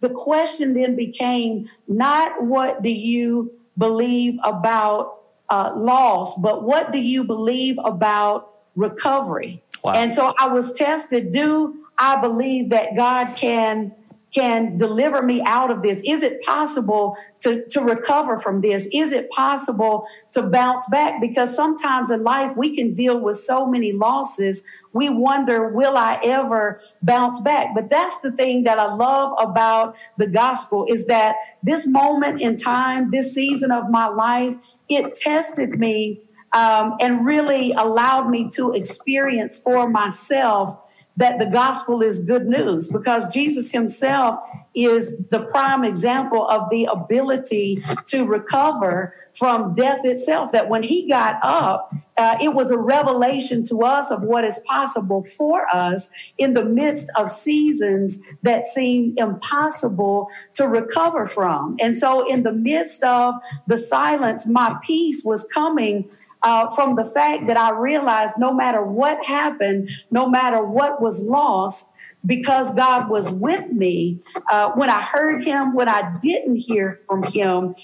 [SPEAKER 3] the question then became not what do you believe about uh, loss, but what do you believe about recovery? Wow. And so I was tested. Do I believe that God can can deliver me out of this? Is it possible to, to recover from this? Is it possible to bounce back? Because sometimes in life we can deal with so many losses. We wonder, will I ever bounce back? But that's the thing that I love about the gospel is that this moment in time, this season of my life, it tested me um, and really allowed me to experience for myself that the gospel is good news because Jesus himself is the prime example of the ability to recover from death itself. That when he got up, uh, it was a revelation to us of what is possible for us in the midst of seasons that seem impossible to recover from. And so, in the midst of the silence, my peace was coming uh, from the fact that I realized no matter what happened, no matter what was lost, because God was with me, uh, when I heard Him, when I didn't hear from Him,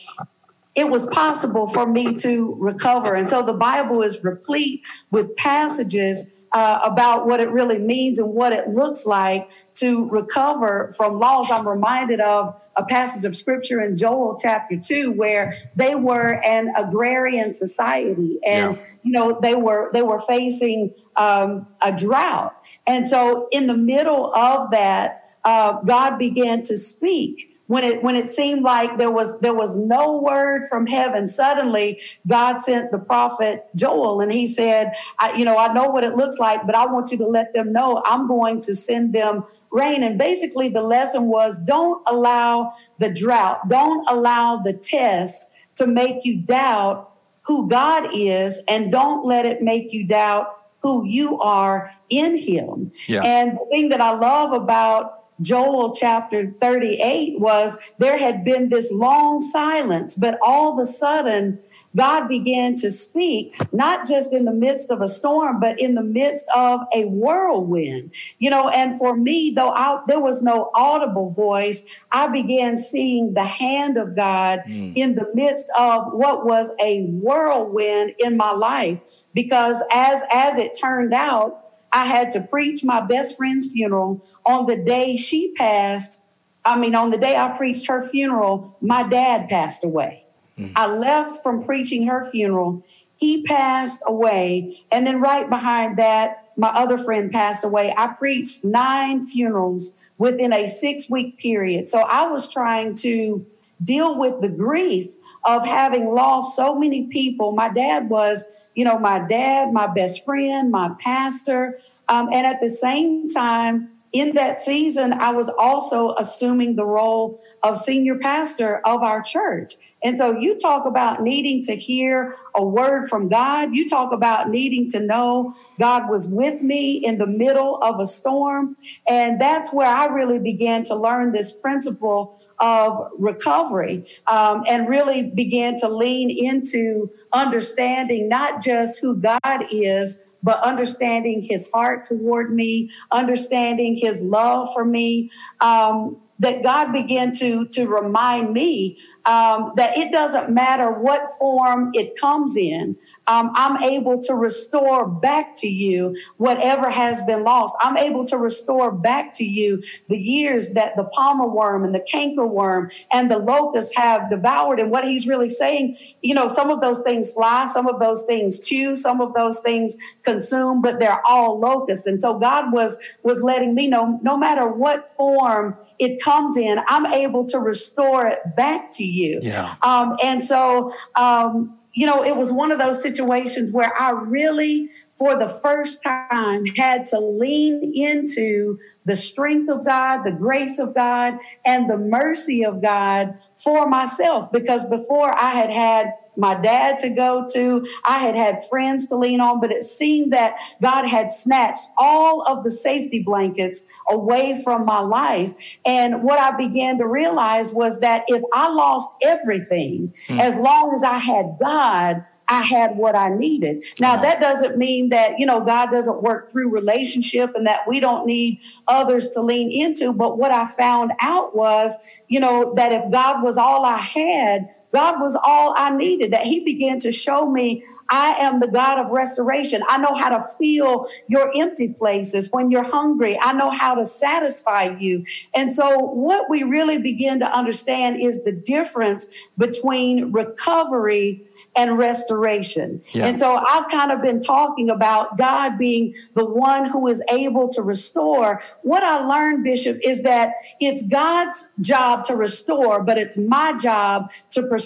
[SPEAKER 3] it was possible for me to recover. And so the Bible is replete with passages uh, about what it really means and what it looks like to recover from loss. I'm reminded of a passage of scripture in Joel chapter 2 where they were an agrarian society and yeah. you know they were they were facing um, a drought and so in the middle of that uh, God began to speak when it when it seemed like there was there was no word from heaven suddenly god sent the prophet joel and he said I, you know i know what it looks like but i want you to let them know i'm going to send them rain and basically the lesson was don't allow the drought don't allow the test to make you doubt who god is and don't let it make you doubt who you are in him yeah. and the thing that i love about Joel chapter 38 was there had been this long silence, but all of a sudden, God began to speak, not just in the midst of a storm, but in the midst of a whirlwind. You know, and for me, though I, there was no audible voice, I began seeing the hand of God mm. in the midst of what was a whirlwind in my life. Because as as it turned out, I had to preach my best friend's funeral on the day she passed. I mean, on the day I preached her funeral, my dad passed away. Mm-hmm. I left from preaching her funeral. He passed away. And then right behind that, my other friend passed away. I preached nine funerals within a six week period. So I was trying to deal with the grief of having lost so many people. My dad was, you know, my dad, my best friend, my pastor. Um, and at the same time, in that season, I was also assuming the role of senior pastor of our church. And so you talk about needing to hear a word from God. You talk about needing to know God was with me in the middle of a storm. And that's where I really began to learn this principle of recovery um, and really began to lean into understanding not just who God is, but understanding his heart toward me, understanding his love for me. Um, that God began to, to remind me um, that it doesn't matter what form it comes in, um, I'm able to restore back to you whatever has been lost. I'm able to restore back to you the years that the palmer worm and the canker worm and the locust have devoured. And what he's really saying, you know, some of those things fly, some of those things chew, some of those things consume, but they're all locusts. And so God was was letting me know, no matter what form it comes in, I'm able to restore it back to you.
[SPEAKER 2] Yeah.
[SPEAKER 3] Um, and so, um, you know, it was one of those situations where I really, for the first time, had to lean into the strength of God, the grace of God, and the mercy of God for myself. Because before I had had my dad to go to. I had had friends to lean on, but it seemed that God had snatched all of the safety blankets away from my life. And what I began to realize was that if I lost everything, hmm. as long as I had God, I had what I needed. Now, that doesn't mean that, you know, God doesn't work through relationship and that we don't need others to lean into. But what I found out was, you know, that if God was all I had, God was all I needed, that He began to show me I am the God of restoration. I know how to fill your empty places when you're hungry. I know how to satisfy you. And so, what we really begin to understand is the difference between recovery and restoration. Yeah. And so, I've kind of been talking about God being the one who is able to restore. What I learned, Bishop, is that it's God's job to restore, but it's my job to pursue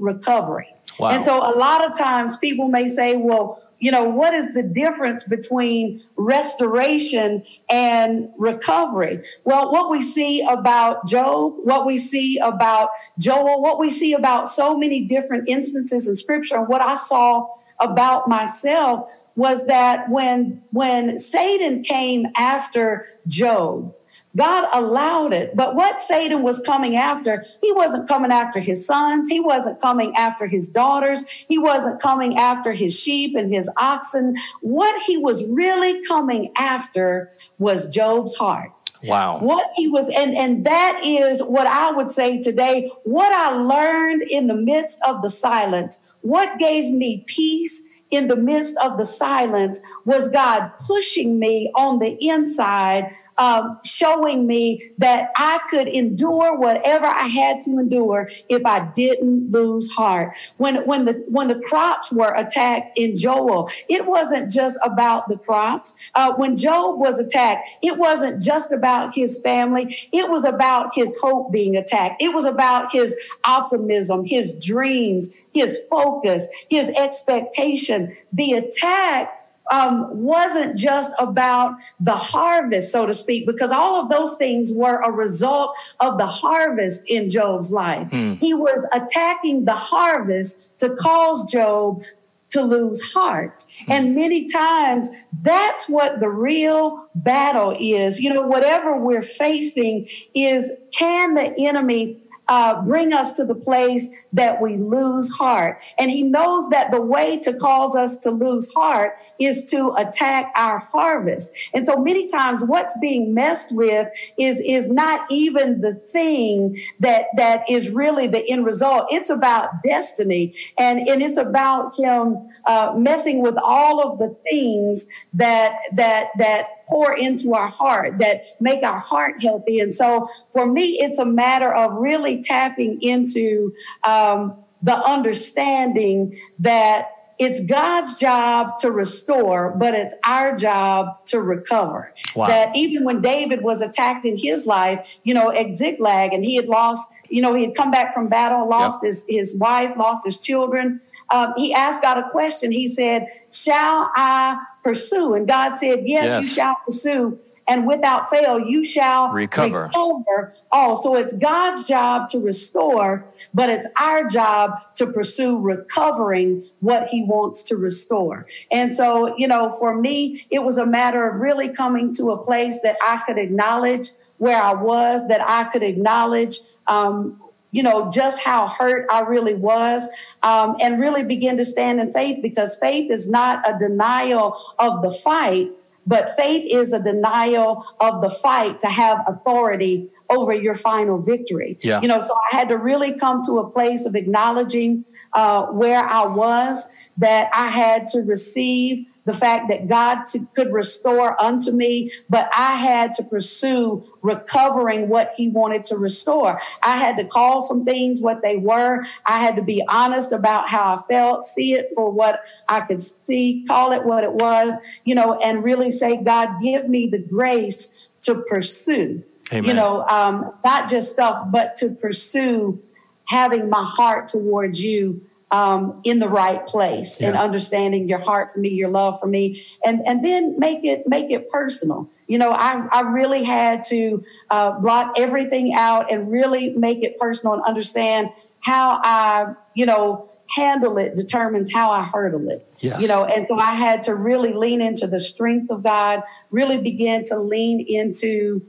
[SPEAKER 3] recovery. Wow. And so a lot of times people may say, well, you know, what is the difference between restoration and recovery? Well, what we see about Job, what we see about Joel, what we see about so many different instances in scripture, and what I saw about myself was that when when Satan came after Job, God allowed it. But what Satan was coming after, he wasn't coming after his sons. He wasn't coming after his daughters. He wasn't coming after his sheep and his oxen. What he was really coming after was Job's heart.
[SPEAKER 2] Wow.
[SPEAKER 3] What he was, and, and that is what I would say today. What I learned in the midst of the silence, what gave me peace in the midst of the silence was God pushing me on the inside um, showing me that I could endure whatever I had to endure if I didn't lose heart. When when the when the crops were attacked in Joel, it wasn't just about the crops. Uh, when Job was attacked, it wasn't just about his family. It was about his hope being attacked. It was about his optimism, his dreams, his focus, his expectation. The attack um, wasn't just about the harvest, so to speak, because all of those things were a result of the harvest in Job's life. Hmm. He was attacking the harvest to cause Job to lose heart. Hmm. And many times that's what the real battle is. You know, whatever we're facing is can the enemy uh, bring us to the place that we lose heart. And he knows that the way to cause us to lose heart is to attack our harvest. And so many times what's being messed with is, is not even the thing that, that is really the end result. It's about destiny and, and it's about him uh, messing with all of the things that, that, that pour into our heart, that make our heart healthy. And so for me, it's a matter of really tapping into um, the understanding that it's God's job to restore, but it's our job to recover. Wow. That even when David was attacked in his life, you know, at Ziklag, and he had lost, you know, he had come back from battle, lost yep. his, his wife, lost his children. Um, he asked God a question. He said, Shall I pursue? And God said, Yes, yes. you shall pursue and without fail you shall recover. recover all. So it's God's job to restore, but it's our job to pursue recovering what he wants to restore. And so, you know, for me, it was a matter of really coming to a place that I could acknowledge where I was, that I could acknowledge um, you know, just how hurt I really was, um, and really begin to stand in faith because faith is not a denial of the fight, but faith is a denial of the fight to have authority over your final victory. Yeah. You know, so I had to really come to a place of acknowledging uh, where I was, that I had to receive the fact that God to, could restore unto me, but I had to pursue recovering what He wanted to restore. I had to call some things what they were. I had to be honest about how I felt, see it for what I could see, call it what it was, you know, and really say, God, give me the grace to pursue. Amen. You know, um, not just stuff, but to pursue having my heart towards you um, in the right place yeah. and understanding your heart for me, your love for me, and and then make it make it personal. You know, I I really had to uh, block everything out and really make it personal and understand how I you know handle it determines how I hurdle it. Yes. You know, and so I had to really lean into the strength of God, really begin to lean into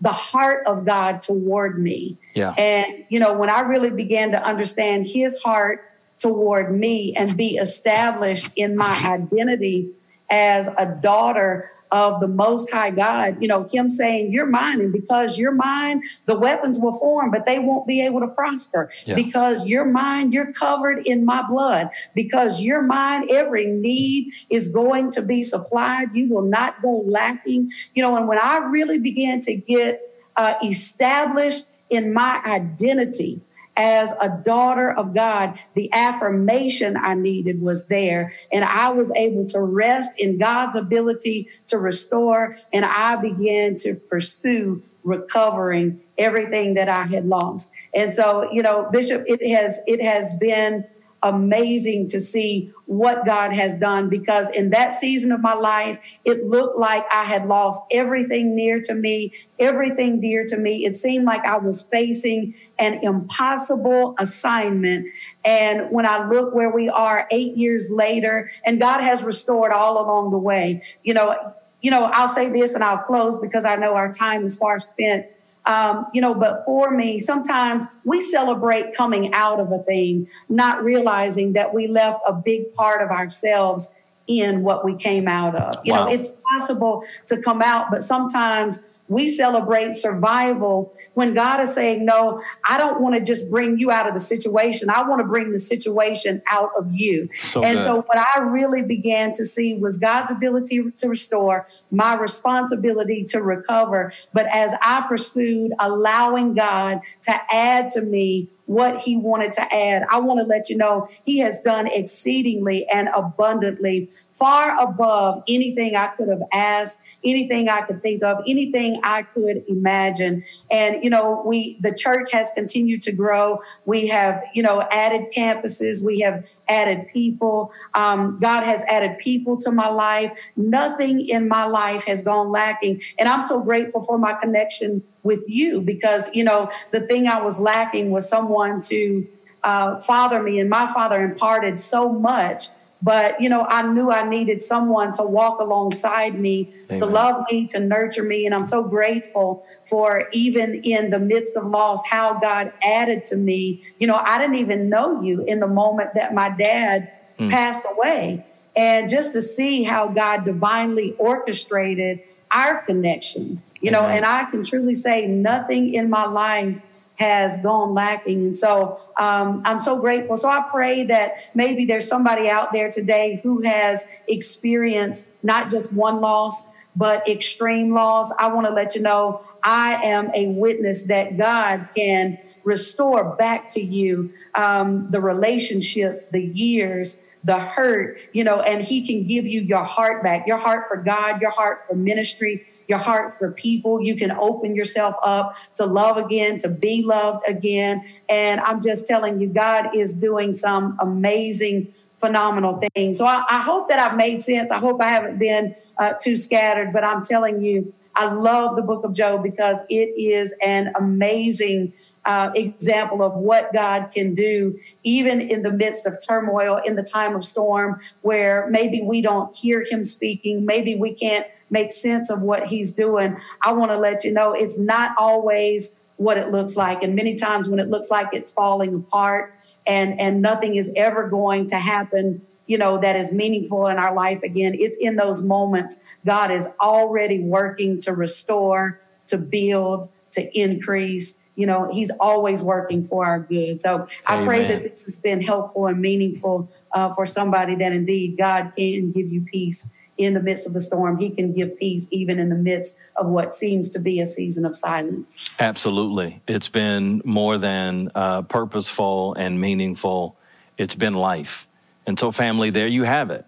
[SPEAKER 3] the heart of God toward me. Yeah. And, you know, when I really began to understand his heart toward me and be established in my identity as a daughter of the most high God, you know, him saying, You're mine, and because you're mine, the weapons will form, but they won't be able to prosper. Yeah. Because you're mine, you're covered in my blood. Because you're mine, every need is going to be supplied. You will not go lacking. You know, and when I really began to get uh, established in my identity, as a daughter of God, the affirmation I needed was there. And I was able to rest in God's ability to restore. And I began to pursue recovering everything that I had lost. And so, you know, Bishop, it has, it has been amazing to see what God has done because in that season of my life, it looked like I had lost everything near to me, everything dear to me. It seemed like I was facing an impossible assignment. And when I look where we are eight years later, and God has restored all along the way, you know, you know, I'll say this and I'll close because I know our time is far spent. Um, you know, but for me, sometimes we celebrate coming out of a thing, not realizing that we left a big part of ourselves in what we came out of. You wow. know, it's possible to come out, but sometimes we celebrate survival when God is saying, No, I don't want to just bring you out of the situation. I want to bring the situation out of you. So and good. so, what I really began to see was God's ability to restore, my responsibility to recover. But as I pursued allowing God to add to me what he wanted to add. I want to let you know he has done exceedingly and abundantly, far above anything I could have asked, anything I could think of, anything I could imagine. And, you know, we, the church has continued to grow. We have, you know, added campuses. We have added people. Um, God has added people to my life. Nothing in my life has gone lacking. And I'm so grateful for my connection with you because, you know, the thing I was lacking was someone to uh, father me. And my father imparted so much. But, you know, I knew I needed someone to walk alongside me, Amen. to love me, to nurture me. And I'm so grateful for even in the midst of loss, how God added to me. You know, I didn't even know you in the moment that my dad mm. passed away. And just to see how God divinely orchestrated our connection you know, and I can truly say nothing in my life has gone lacking. And so um, I'm so grateful. So I pray that maybe there's somebody out there today who has experienced not just one loss, but extreme loss. I want to let you know I am a witness that God can restore back to you um, the relationships, the years, the hurt, you know, and He can give you your heart back, your heart for God, your heart for ministry your heart for people. You can open yourself up to love again, to be loved again. And I'm just telling you, God is doing some amazing, phenomenal things. So I, I hope that I've made sense. I hope I haven't been uh, too scattered, but I'm telling you, I love the book of Job because it is an amazing uh, example of what God can do, even in the midst of turmoil, in the time of storm, where maybe we don't hear Him speaking, maybe we can't make sense of what he's doing, I want to let you know it's not always what it looks like. And many times when it looks like it's falling apart and, and nothing is ever going to happen, you know, that is meaningful in our life again, it's in those moments God is already working to restore, to build, to increase. You know, He's always working for our good. So I pray that this has been helpful and meaningful uh, for somebody that indeed God can give you peace in the midst of the storm. He can give peace even in the midst of what seems to be a season of silence.
[SPEAKER 2] Absolutely. It's been more than uh, purposeful and meaningful, it's been life. And so, family, there you have it.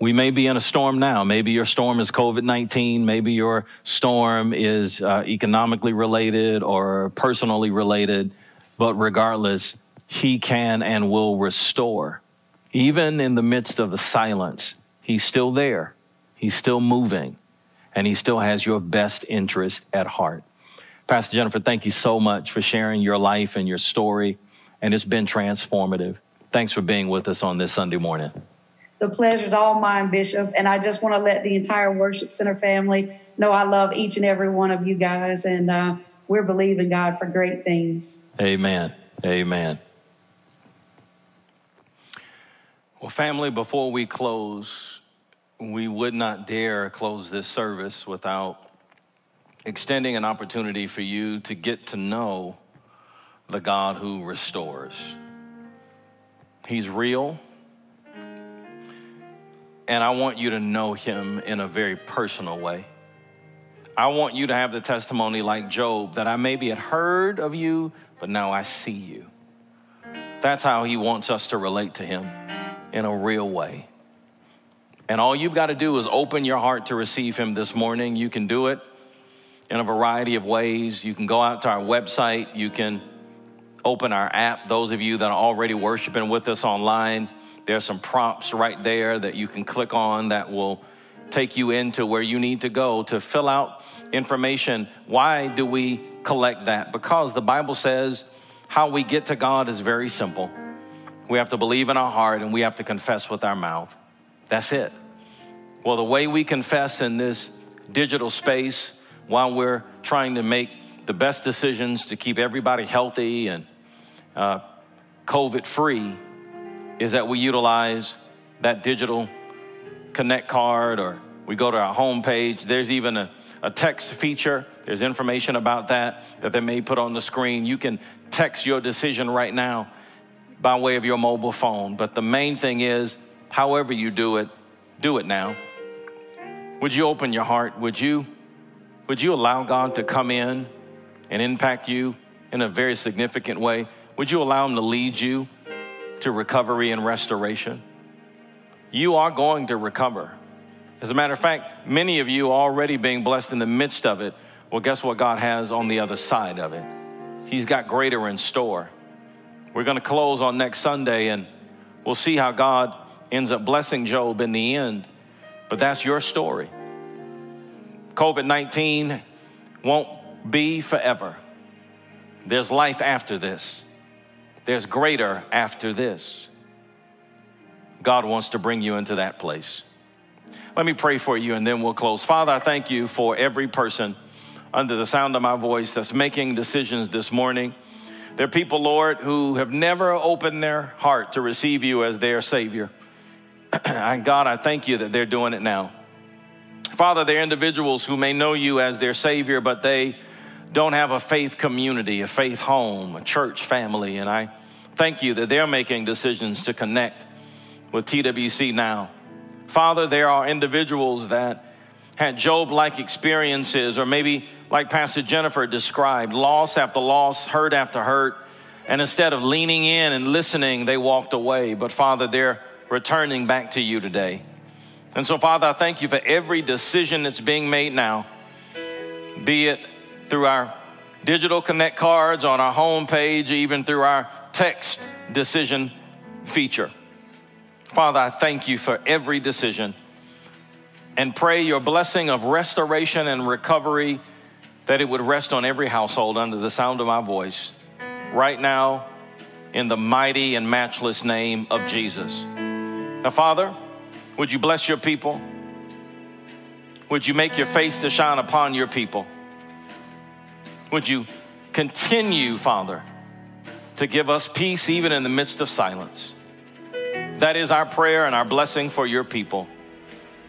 [SPEAKER 2] We may be in a storm now. Maybe your storm is COVID 19. Maybe your storm is uh, economically related or personally related. But regardless, He can and will restore, even in the midst of the silence He's still there, He's still moving, and He still has your best interest at heart. Pastor Jennifer, thank you so much for sharing your life and your story, and it's been transformative. Thanks for being with us on this Sunday morning.
[SPEAKER 3] The pleasure's all mine, Bishop, and I just want to let the entire Worship Center family know I love each and every one of you guys, and uh, we're believing God for great things.
[SPEAKER 2] Amen. Amen. Well, family, before we close, we would not dare close this service without extending an opportunity for you to get to know the God who restores. He's real, and I want you to know him in a very personal way. I want you to have the testimony like Job that I maybe had heard of you, but now I see you. That's how he wants us to relate to him in a real way. And all you've got to do is open your heart to receive Him this morning. You can do it in a variety of ways. You can go out to our website, you can open our app. Those of you that are already worshiping with us online, there's some prompts right there that you can click on that will take you into where you need to go to fill out information. Why do we collect that? Because the Bible says how we get to God is very simple. We have to believe in our heart and we have to confess with our mouth. That's it. Well, the way we confess in this digital space while we're trying to make the best decisions to keep everybody healthy and uh, COVID free is that we utilize that digital connect card or we go to our homepage. There's even a, a text feature. There's information about that that they may put on the screen. You can text your decision right now by way of your mobile phone. But the main thing is, however you do it, do it now. Would you open your heart? Would you, would you allow God to come in and impact you in a very significant way? Would you allow Him to lead you to recovery and restoration? You are going to recover. As a matter of fact, many of you already being blessed in the midst of it. Well, guess what God has on the other side of it? He's got greater in store. We're going to close on next Sunday and we'll see how God ends up blessing Job in the end. But that's your story. COVID 19 won't be forever. There's life after this, there's greater after this. God wants to bring you into that place. Let me pray for you and then we'll close. Father, I thank you for every person under the sound of my voice that's making decisions this morning. There are people, Lord, who have never opened their heart to receive you as their Savior. [clears throat] and God, I thank you that they're doing it now. Father, there are individuals who may know you as their Savior, but they don't have a faith community, a faith home, a church family. And I thank you that they're making decisions to connect with TWC now. Father, there are individuals that had Job like experiences, or maybe like Pastor Jennifer described, loss after loss, hurt after hurt. And instead of leaning in and listening, they walked away. But Father, they're returning back to you today. And so, Father, I thank you for every decision that's being made now, be it through our digital connect cards on our homepage, even through our text decision feature. Father, I thank you for every decision and pray your blessing of restoration and recovery that it would rest on every household under the sound of my voice right now in the mighty and matchless name of Jesus. Now, Father, would you bless your people? Would you make your face to shine upon your people? Would you continue, Father, to give us peace even in the midst of silence? That is our prayer and our blessing for your people.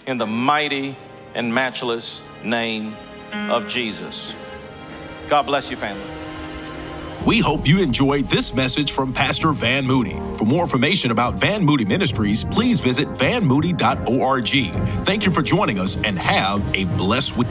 [SPEAKER 2] In the mighty and matchless name of Jesus. God bless you, family.
[SPEAKER 1] We hope you enjoyed this message from Pastor Van Moody. For more information about Van Moody Ministries, please visit vanmoody.org. Thank you for joining us and have a blessed week.